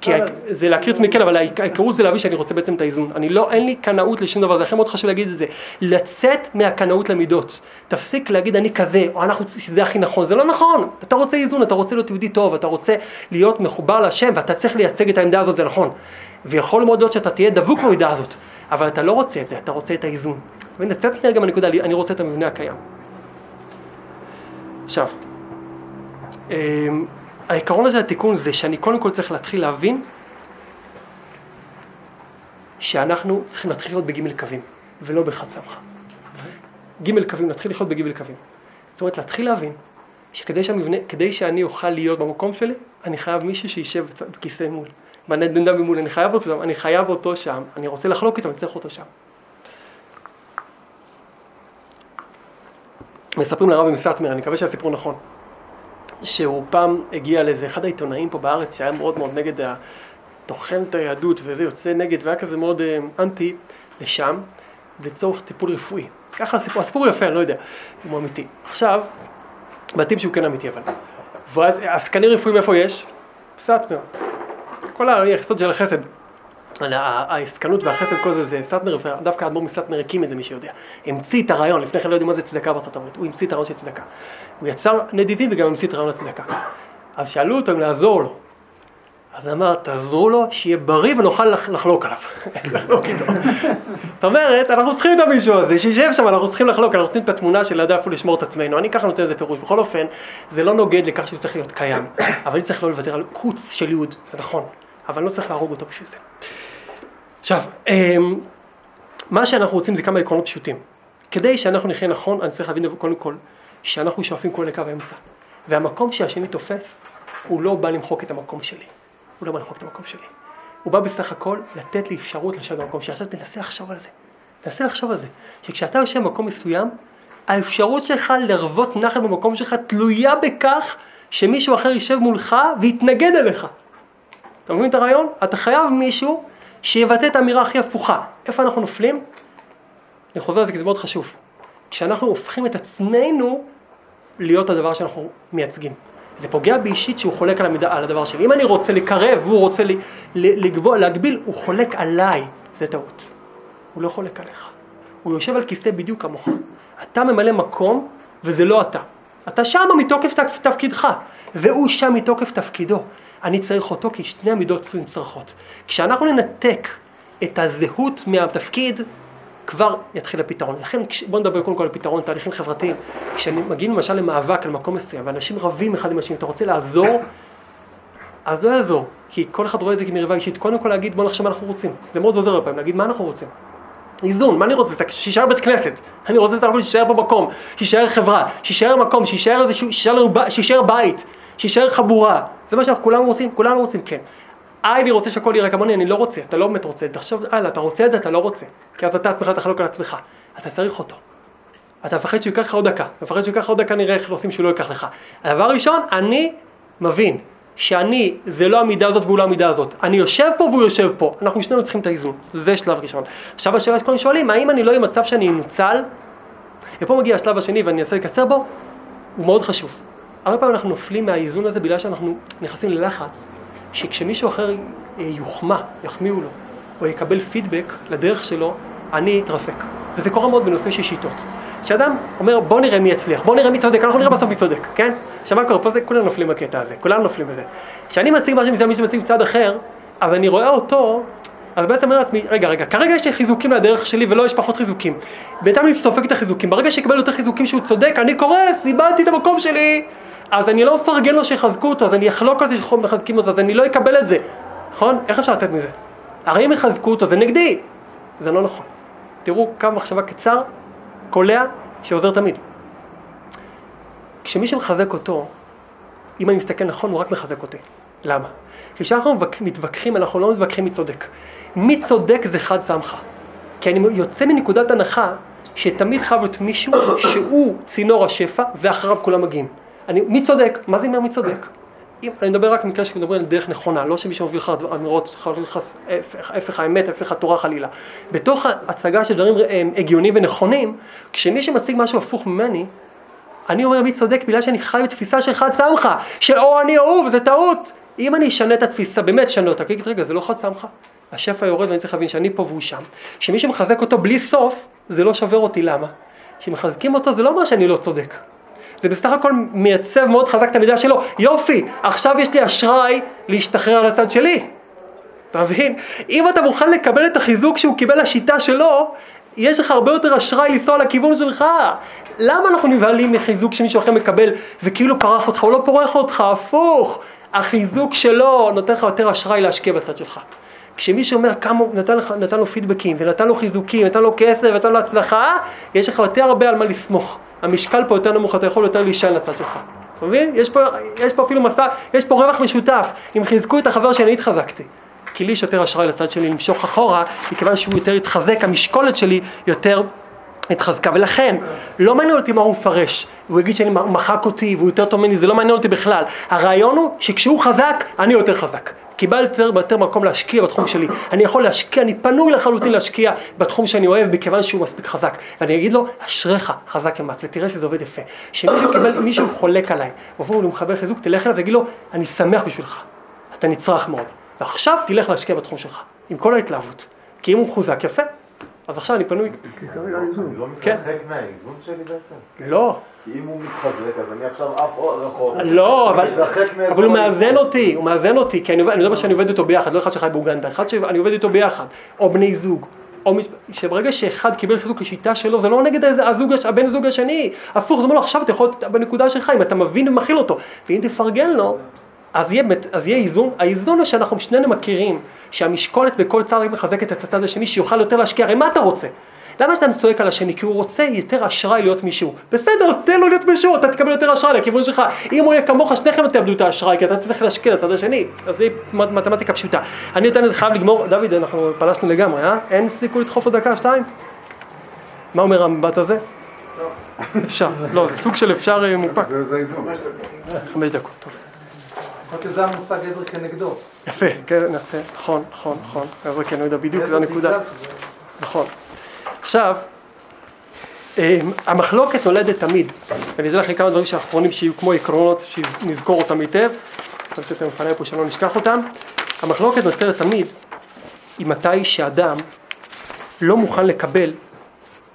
כי זה להכיר את עצמי כן, אבל העיקרות זה להבין שאני רוצה בעצם את האיזון. אני לא, אין לי קנאות לשום דבר, זה לכן מאוד חשוב להגיד את זה. לצאת מהקנאות למידות. תפסיק להגיד אני כזה, או אנחנו, שזה הכי נכון, זה לא נכון. אתה רוצה איזון, אתה רוצה להיות יהודי טוב, אתה רוצה להיות מחובר להשם, ואתה צריך לייצג את העמדה הזאת, זה נכון. ויכול מאוד להיות שאתה תהיה דבוק במידה הזאת. אבל אתה לא רוצה את זה, אתה רוצה את האיזון. ונצאת רגע מהנקודה, אני רוצה את המבנה הקיים. עכשיו, אמ, העיקרון הזה התיקון זה שאני קודם כל צריך להתחיל להבין שאנחנו צריכים להתחיל להיות בגימל קווים, ולא בחד סמכה. גימל קווים, להתחיל לחיות בגימל קווים. זאת אומרת, להתחיל להבין שכדי שהמבנה, שאני אוכל להיות במקום שלי, אני חייב מישהו שישב בכיסא מול. בן אדם ממול, אני חייב אותו שם, אני חייב אותו שם, אני רוצה לחלוק איתו, אני צריך אותו שם. מספרים לרבי מסטמר, אני מקווה שהסיפור נכון, שהוא פעם הגיע לאיזה אחד העיתונאים פה בארץ שהיה מאוד מאוד נגד את היהדות וזה יוצא נגד והיה כזה מאוד אה, אנטי לשם לצורך טיפול רפואי. ככה הסיפור, הסיפור יפה, אני לא יודע אם הוא אמיתי. עכשיו, מתאים שהוא כן אמיתי אבל. ואז עסקני רפואי מאיפה יש? סאטמר. כל היחסות של החסד. העסקנות והחסד, כל זה, זה סאטמר, ודווקא האדמו"ר מסאטמר הקים את זה, מי שיודע. המציא את הרעיון, לפני כן לא יודעים מה זה צדקה בארצות הברית, הוא המציא את הרעיון של צדקה. הוא יצר נדיבים וגם המציא את הרעיון לצדקה. אז שאלו אותו אם לעזור לו. אז אמר, תעזרו לו, שיהיה בריא ונוכל לח- לחלוק עליו. (laughs) לחלוק איתו. זאת אומרת, אנחנו צריכים את המישהו הזה, שישב שם, אנחנו צריכים לחלוק, אנחנו צריכים את התמונה של לדעת איפה לשמור את עצמנו. אני ככה נותן לזה פירוש. בכל אופן, זה לא נוגד לכך שהוא צריך להיות קיים. אבל אני צריך לא לוותר על קוץ של יהוד, זה נכון. אבל לא צריך להרוג אותו בשביל זה. עכשיו, אמ, מה שאנחנו רוצים זה כמה עקרונות פשוטים. כדי שאנחנו נחיה נכון, אני צריך להבין קודם כל, שאנחנו שואפים כל לקו האמצע. והמקום שהשני תופס, הוא לא בא למחוק את המקום שלי. הוא לא בא למחוק את המקום שלי. הוא בא בסך הכל לתת לי אפשרות לשבת במקום שלי. עכשיו תנסה לחשוב על זה. תנסה לחשוב על זה. שכשאתה יושב במקום מסוים, האפשרות שלך לרוות נחת במקום שלך תלויה בכך שמישהו אחר יישב מולך ויתנגד אליך. אתה מבין את הרעיון? אתה חייב מישהו שיבטא את האמירה הכי הפוכה. איפה אנחנו נופלים? אני חוזר על זה כי זה מאוד חשוב. כשאנחנו הופכים את עצמנו להיות הדבר שאנחנו מייצגים. זה פוגע באישית שהוא חולק על, המידה, על הדבר שלי. אם אני רוצה לקרב והוא רוצה ל, ל, לגבול, להגביל, הוא חולק עליי. זה טעות. הוא לא חולק עליך. הוא יושב על כיסא בדיוק כמוך. אתה ממלא מקום וזה לא אתה. אתה שם מתוקף תפ- תפקידך, והוא שם מתוקף תפקידו. אני צריך אותו כי שני המידות נצרכות. כשאנחנו ננתק את הזהות מהתפקיד, כבר יתחיל הפתרון. לכן בואו נדבר קודם כל על פתרון תהליכים חברתיים. כשמגיעים למשל למאבק על מקום מסוים ואנשים רבים אחד עם השני, אתה רוצה לעזור, אז לא יעזור, כי כל אחד רואה את זה כמריבה אישית. קודם כל להגיד בוא נחשוב מה אנחנו רוצים. זה מאוד עוזר הרבה להגיד מה אנחנו רוצים. איזון, מה אני רוצה? שיישאר בית כנסת. אני רוצה בסך הכל שיישאר פה מקום, שיישאר חברה, שיישאר מקום, שיישאר איזשהו, שיישאר, שיישאר בית, שיישאר חבורה. זה מה שאנחנו כולנו רוצים? כולנו רוצים, כן. אני רוצה שהכל יראה כמוני, אני לא רוצה, אתה לא באמת רוצה, תחשוב, הלאה, אתה רוצה את זה, אתה לא רוצה. כי אז אתה עצמך תחלוק על עצמך. אתה צריך אותו. אתה מפחד שהוא ייקח לך עוד דקה, אתה מפחד שהוא ייקח לך עוד דקה, נראה איך עושים שהוא לא ייקח לך. הדבר הראשון, אני מבין שאני, זה לא המידה הזאת והוא לא המידה הזאת. אני יושב פה והוא יושב פה, אנחנו שנינו צריכים את האיזון, זה שלב ראשון. עכשיו השאלה שכולם שואלים, האם אני לא יהיה מצב שאני אנוצל? ופה מגיע השלב השני ואני אנסה לקצר בו, הוא מאוד חשוב. הרבה פעמים אנחנו נופלים מהאיזון הזה בגלל שאנחנו נכנסים ללחץ, שכשמישהו אחר אה, יוחמא, יחמיאו לו, או יקבל פידבק לדרך שלו, אני אתרסק. וזה קורה מאוד בנושא של שיטות. כשאדם אומר בוא נראה מי יצליח, בוא נראה מי צודק, אנחנו נראה בסוף מי צודק, כן? עכשיו מה קורה? פה זה כולנו נופלים בקטע הזה, כולנו נופלים בזה. כשאני מציג משהו מסוים, מישהו מציג צד אחר, אז אני רואה אותו, אז בעצם אומר לעצמי, רגע, רגע, כרגע יש חיזוקים לדרך שלי ולא יש פחות חיזוקים. בינתיים אני סופג את החיזוקים, ברגע שיקבל יותר חיזוקים שהוא צודק, אני קורס, איבדתי את המקום שלי, אז אני לא מפרגן לו שיחזקו אותו, אז אני אחלוק על זה שמחזקים אותו, אז אני לא אקבל את זה, נכון? איך אפשר לצאת מזה? הרי אם יחזקו אותו זה נגדי, זה לא נכון. תראו כמה מחשבה קצר, קולע, שעוזר תמיד. כשמישהו מחזק אותו, אם אני מסתכל נכון, הוא רק מחזק אותי. למה? כי כשאנחנו מתווכ- מתווכחים, אנחנו לא מתווכחים מי צודק. מי צודק זה חד סמכה. כי אני יוצא מנקודת הנחה שתמיד חייב להיות מישהו שהוא צינור השפע ואחריו כולם מגיעים. אני, מי צודק? מה זה אומר מי צודק? אם, אני מדבר רק במקרה שמדברים על דרך נכונה, לא שמישהו מביא לך אמירות, חלילה ההפך האמת, ההפך התורה חלילה. בתוך ההצגה של דברים אה, הגיוניים ונכונים, כשמישהו מציג משהו הפוך ממני, אני אומר מי צודק בגלל שאני חי בתפיסה של חד סמכה, של או אני או הוא וזה טעות. אם אני אשנה את התפיסה, באמת אשנה אותה, כי רגע זה לא חד סמכה. השפע יורד ואני צריך להבין שאני פה והוא שם. כשמי שמחזק אותו בלי סוף, זה לא שובר אותי, למה? כשמחזקים אותו זה לא אומר שאני לא צודק. זה בסך הכל מייצב מאוד חזק את המידה שלו, יופי, עכשיו יש לי אשראי להשתחרר על הצד שלי. אתה מבין? אם אתה מוכן לקבל את החיזוק שהוא קיבל לשיטה שלו, יש לך הרבה יותר אשראי לנסוע לכיוון שלך. למה אנחנו נבהלים מחיזוק שמישהו אחר מקבל וכאילו פרח אותך? הוא לא פורח אותך, הפוך. החיזוק שלו נותן לך יותר אשראי להשקיע בצד שלך. כשמישהו אומר כמה הוא נתן, נתן לו פידבקים ונתן לו חיזוקים, נתן לו כסף ונתן לו הצלחה, יש לך יותר הרבה על מה לסמוך. המשקל פה יותר נמוך, אתה יכול יותר להישען לצד שלך. אתה מבין? יש פה, יש פה אפילו מסע, יש פה רווח משותף. אם חיזקו את החבר שאני התחזקתי. כי לי יש יותר אשראי לצד שלי למשוך אחורה, מכיוון שהוא יותר התחזק, המשקולת שלי יותר התחזקה, ולכן לא מעניין אותי מה הוא מפרש, הוא יגיד שאני מחק אותי והוא יותר טוב ממני, זה לא מעניין אותי בכלל. הרעיון הוא שכשהוא חזק, אני יותר חזק. קיבלתי יותר מקום להשקיע בתחום שלי. אני יכול להשקיע, אני פנוי לחלוטין להשקיע בתחום שאני אוהב, מכיוון שהוא מספיק חזק. ואני אגיד לו, אשריך חזק אמץ, ותראה שזה עובד יפה. שמישהו קיבל, מישהו חולק עליי, ובואו הוא מחבר חיזוק, תלך אליו ותגיד לו, אני שמח בשבילך, אתה נצרך מאוד. ועכשיו תלך להשקיע בתחום שלך, עם כל ההתלהבות. כי אם הוא מחוזק, יפה. אז עכשיו אני פנוי. אני לא כן. מתרחק מהאיזון שלי בעצם? לא, כי אם הוא מתחזק, אז אני עכשיו עף רחוק. לא, אבל, אני מתרחק מאזור אבל הוא מאזן. אותי, הוא מאזן אותי, כי אני עובד- אני יודע שאני עובד איתו ביחד, לא אחד שחי באוגנדה, אחד שאני עובד איתו ביחד, או בני זוג, או מש- שברגע שאחד קיבל חיזוק לשיטה שלו, זה לא נגד הזוג, הבן זוג השני, הפוך, זה אומר לו עכשיו אתה יכול להיות בנקודה שלך, אם אתה מבין ומכיל אותו, ואם תפרגן לו, אז יהיה, אז יהיה איזון, האיזון הוא שאנחנו שנינו מכירים, שהמשקולת בכל צד רק מחזקת את הצד השני, שיוכל יותר להשקיע, הרי מה אתה רוצה? למה שאתה צועק על השני? כי הוא רוצה יותר אשראי להיות מישהו. בסדר, אז תן לו להיות מישהו, אתה תקבל יותר אשראי לכיוון שלך. אם הוא יהיה כמוך, שניכם תאבדו את האשראי, כי אתה צריך להשקיע לצד השני. אז זה מת- מתמטיקה פשוטה. אני יותר חייב לגמור, דוד, אנחנו פלשנו לגמרי, אה? אין סיכוי לדחוף עוד דקה, שתיים? מה אומר המבט הזה? אפשר, לא, זה סוג של אפשר אה, מופק. זה זה האיזון. חמש דקות, טוב. אמרתי, זה המושג עזר כנגדו. יפה, כן, יפה, נכון, נכון, נכון. חבר'ה, כן, אני יודע בדיוק, זו הנקודה. נכון. עכשיו, אה, המחלוקת נולדת תמיד, ואני אתן לכם כמה דברים שאחרונים שיהיו כמו עקרונות, שנזכור אותם היטב, אני חושב שאתם לפניי פה שלא נשכח אותם. המחלוקת נוצרת תמיד היא מתי שאדם לא מוכן לקבל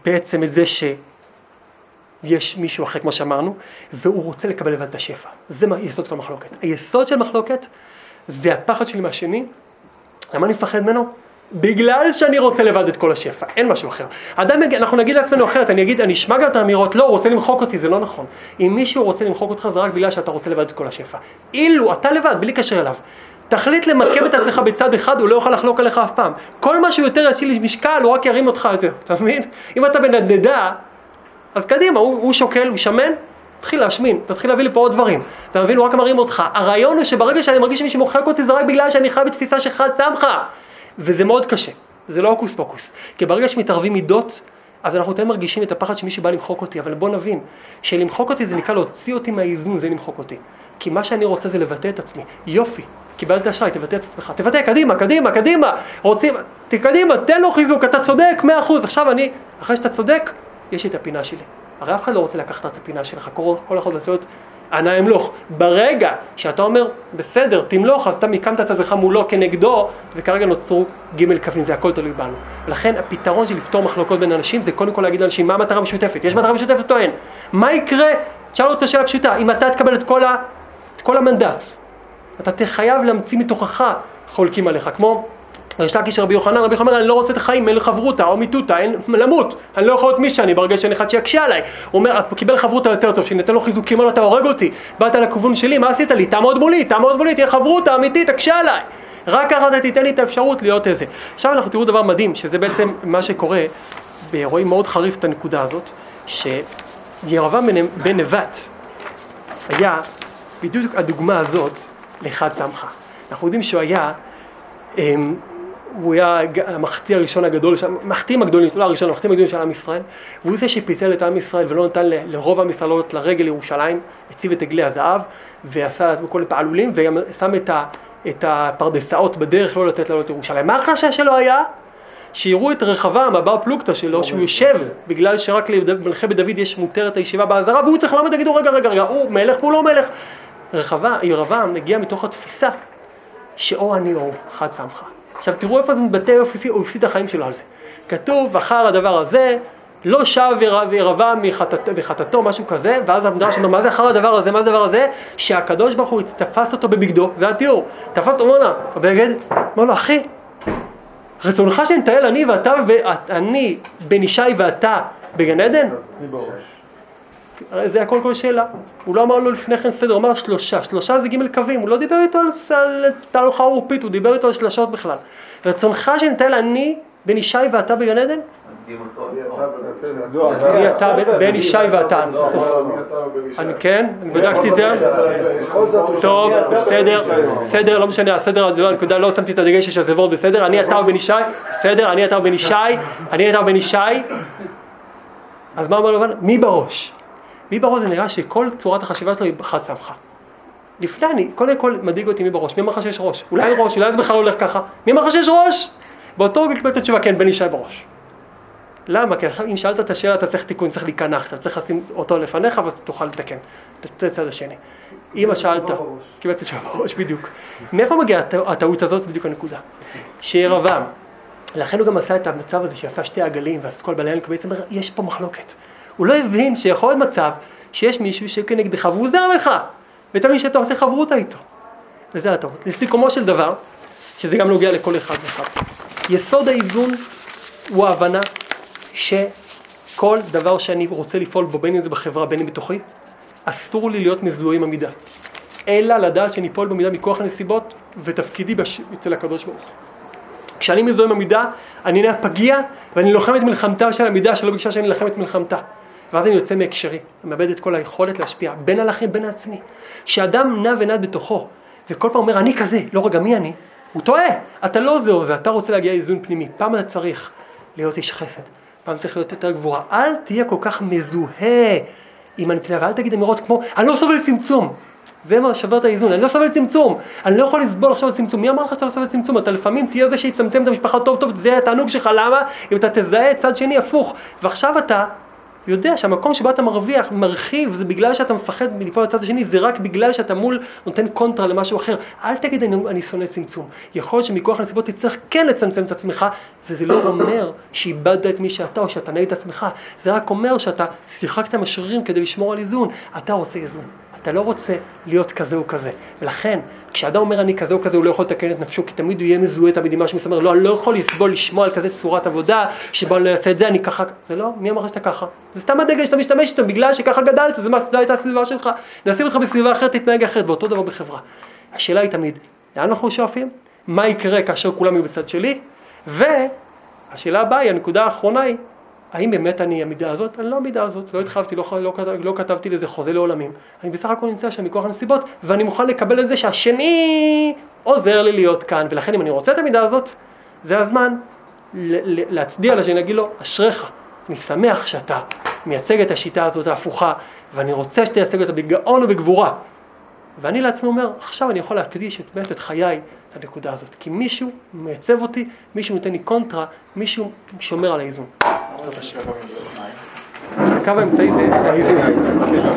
בעצם את זה שיש מישהו אחר, כמו שאמרנו, והוא רוצה לקבל לבד את השפע. זה יסוד של המחלוקת. היסוד של מחלוקת זה הפחד שלי מהשני, למה אני מפחד ממנו? בגלל שאני רוצה לבד את כל השפע, אין משהו אחר. אדם אנחנו נגיד לעצמנו אחרת, אני אגיד, אני אשמע גם את האמירות, לא, הוא רוצה למחוק אותי, זה לא נכון. אם מישהו רוצה למחוק אותך זה רק בגלל שאתה רוצה לבד את כל השפע. אילו, אתה לבד, בלי קשר אליו. תחליט למקם את עצמך בצד אחד, הוא לא יוכל לחלוק עליך אף פעם. כל מה שהוא יותר ישאיר משקל, הוא רק ירים אותך יותר, אתה מבין? אם אתה בנדנדה, אז קדימה, הוא, הוא שוקל, הוא שמן, תתחיל להשמין, תתחיל להביא לי פה עוד דברים. אתה מבין, הוא רק מרים אותך. הרעיון הוא שברגע שאני מרגיש שמישהו מוחק אותי זה רק בגלל שאני חי בתפיסה שאחד שם לך. וזה מאוד קשה, זה לא הוקוס פוקוס. כי ברגע שמתערבים מידות, אז אנחנו תמיד מרגישים את הפחד שמישהו בא למחוק אותי, אבל בוא נבין, שלמחוק אותי זה נקרא להוציא אותי מהאיזון, זה למחוק אותי. כי מה שאני רוצה זה לבטא את עצמי. יופי, קיבלת אשראי, תבטא את עצמך. תבטא, קדימה, קדימה, קדימה. רוצים, ת- קדימה, תן לו חיזוק, אתה צודק, מאה אחוז. עכשיו אני, אחרי שאתה צודק, יש לי את הפינה שלי. הרי אף אחד לא רוצה לקחת את הפינה שלך, כל, אחד רוצה להיות אנא אמלוך. ברגע שאתה אומר, בסדר, תמלוך, אז אתה מיקמת את עצמך מולו כנגדו, וכרגע נוצרו ג' קווים, זה הכל תלוי בנו. ולכן הפתרון של לפתור מחלוקות בין אנשים, זה קודם כל להגיד לאנשים, מה המטרה המשותפת? יש מטרה משותפת או אין? מה יקרה? תשאל אותה שאלה פשוטה, אם אתה תקבל את כל, ה, את כל המנדט, אתה תהיה חייב להמציא מתוכך חולקים עליך, כמו יש לקיש רבי יוחנן, רבי יוחנן, אני לא רוצה את החיים, אין לי חברותה או מיתותה, אין למות, אני לא יכול להיות מי שאני ברגע שאין אחד שיקשה עליי. הוא אומר, הוא קיבל חברותה יותר טוב, שניתן לו חיזוקים, אמר לו, אתה הורג אותי, באת לכיוון שלי, מה עשית לי? תעמוד מולי, תעמוד מולי, תהיה חברותה אמיתית, תקשה עליי. רק ככה אתה תיתן לי את האפשרות להיות איזה. עכשיו אנחנו תראו דבר מדהים, שזה בעצם מה שקורה, רואים מאוד חריף את הנקודה הזאת, שירבעם בן- נבט היה בדיוק הדוגמה הזאת לאחד סמכה. אנחנו יודעים שהוא היה, אמ, הוא היה המחטיא הראשון הגדול, המחטיאים הגדולים, לא הראשון, המחטיאים הגדולים של עם ישראל, והוא זה שפיצל את עם ישראל ולא נתן לרוב עם ישראל לעלות לרגל לירושלים, הציב את עגלי הזהב, ועשה לעצמו כל הפעלולים, ושם את, ה, את הפרדסאות בדרך לא לתת לעלות לירושלים. מה החשש שלו היה? שיראו את רחבעם, הבר פלוגתא שלו, שהוא יושב, בגלל שרק למלכי בית דוד יש מותרת הישיבה בעזרה, והוא צריך לעמוד, תגידו, רגע, רגע, רגע, הוא מלך והוא לא מלך. רחבעם, ירבעם מגיע מתוך התפיסה שאו אני או אחד שמך. עכשיו תראו איפה זה מתבטא, הוא הפסיד החיים שלו על זה. כתוב, אחר הדבר הזה, לא שב יר- וירבעם מחטאת- מחטאתו, משהו כזה, ואז המדרש אומר, מה זה אחר הדבר הזה, מה זה הדבר הזה? שהקדוש ברוך הוא תפס אותו בבגדו, זה התיאור. תפס אותו, אומר לה, בגד, אומר לו, אחי, רצונך שנטייל אני ואתה, אני בן ישי ואתה בגן עדן? הרי זה הכל כל שאלה. הוא לא אמר לו לפני כן סדר, הוא אמר שלושה. שלושה זה ג' קווים, הוא לא דיבר איתו על, תהלוכה עורפית, הוא דיבר איתו על שלשות בכלל. רצונך שנטייל אני בן ישי ואתה בגן עדן? אני אתה בן- ישי ואתה. אני כן, אני בדקתי את זה. טוב. בסדר, בסדר, לא משנה, הסדר, זה לא הנקודה, לא שמתי את הדגש של זה וורד, בסדר, אני אתה ובן ישי, בסדר, אני אתה ובן ישי, אני אתה ובן ישי, אז מה אומר לבן? מי בראש? מי בראש זה נראה שכל צורת החשיבה שלו היא חד סמכה. לפני אני, קודם כל מדאיג אותי מי בראש, מי אמר לך שיש ראש? אולי ראש, אולי זה בכלל הולך ככה, מי אמר לך שיש ראש? באותו רגע קיבלת תשובה, כן, בן ישי בראש. למה? כי עכשיו אם שאלת את השאלה אתה צריך תיקון, צריך להיכנח, אתה צריך לשים אותו לפניך ואז תוכל לתקן, את הצד השני. אם שאלת. קיבלת תשובה בראש, בדיוק. מאיפה מגיעה הט- הטעות הזאת? זה בדיוק הנקודה. שירבעם, לכן הוא גם עשה את המצב הזה שעשה שתי עגלים ועשה את כל בעלי כי בעצם יש פה מחלוקת. הוא לא הבין שיכול להיות מצב שיש מישהו שכנגדך והוא זר לך, ואתה מבין שאתה עושה חברותה איתו. וזה הטעות. לסיכומו של דבר, שזה גם נוגע לכל אחד ואחד. יסוד האיזון הוא ההבנה שכל דבר שאני רוצה לפעול בו, בין אם זה בחברה, בין אם בתוכי, אסור לי להיות מזוהה עם המידה. אלא לדעת שאני פועל במידה מכוח הנסיבות ותפקידי בש... אצל הקדוש ברוך. כשאני מזוהה עם המידה, אני נהיה פגיע ואני לוחם את מלחמתה של המידה שלא ביקשה שאני אלחם את מלחמתה. ואז אני יוצא מהקשרי, מאבד את כל היכולת להשפיע בין הלכים בין העצמי. כשאדם נע ונד בתוכו, וכל פעם אומר אני כזה, לא רגע מי אני? הוא טועה, אתה לא זה או זה, אתה רוצה להגיע לאיזון פנימי. פעם אתה צריך להיות איש חסד, פעם צריך להיות יותר גבורה. אל תהיה כל כך מזוהה עם הנטייה, ואל תגיד אמירות כמו אני לא סובל צמצום. זה מה שובר את האיזון, אני לא סובל צמצום, אני לא יכול לסבול עכשיו צמצום, מי אמר לך שאתה לא סובל צמצום? אתה לפעמים תהיה זה שיצמצם את המשפחה טוב טוב, זה התענוג שלך, למה? אם אתה תזהה צד שני הפוך, ועכשיו אתה יודע שהמקום שבו אתה מרוויח, מרחיב, זה בגלל שאתה מפחד מליפול לצד השני, זה רק בגלל שאתה מול נותן קונטרה למשהו אחר. אל תגיד אני, אני שונא צמצום. יכול להיות שמכוח הנסיבות תצטרך כן לצמצם את עצמך, וזה לא אומר שאיבדת את מי שאתה או שאתה נגד עצמך. זה רק אומר שאתה שיחקת עם השרירים כדי לשמור על איזון. אתה רוצה איזון. אתה לא רוצה להיות כזה או כזה. ולכן, כשאדם אומר אני כזה או כזה, הוא לא יכול לתקן את נפשו, כי תמיד הוא יהיה מזוהה תמיד עם משהו, אומר, לא, אני לא יכול לסבול לשמוע על כזה צורת עבודה, שבו אני לא אעשה את זה, אני ככה, זה לא, מי אמר שאתה ככה? זה סתם הדגל שאתה משתמש איתו, בגלל שככה גדלת, זה מה, זו הייתה הסביבה שלך. נשים אותך בסביבה אחרת, תתנהג אחרת, ואותו דבר בחברה. השאלה היא תמיד, לאן אנחנו שואפים? מה יקרה כאשר כולם יהיו בצד שלי? והשאלה הבאה היא, הנקודה האחרונה היא, האם באמת אני המידה הזאת? אני לא המידה הזאת, לא התחייבתי, לא, לא, לא כתבתי לזה חוזה לעולמים. אני בסך הכל נמצא שם מכוח הנסיבות, ואני מוכן לקבל את זה שהשני עוזר לי להיות כאן, ולכן אם אני רוצה את המידה הזאת, זה הזמן להצדיע לשני, להגיד לו, אשריך, אני שמח שאתה מייצג את השיטה הזאת ההפוכה, ואני רוצה שתייצג אותה בגאון ובגבורה. ואני לעצמי אומר, עכשיו אני יכול להקדיש את, באמת את חיי לנקודה הזאת. כי מישהו מייצב אותי, מישהו נותן לי קונטרה, מישהו שומר על האיזון. הקו האמצעי זה האיזון.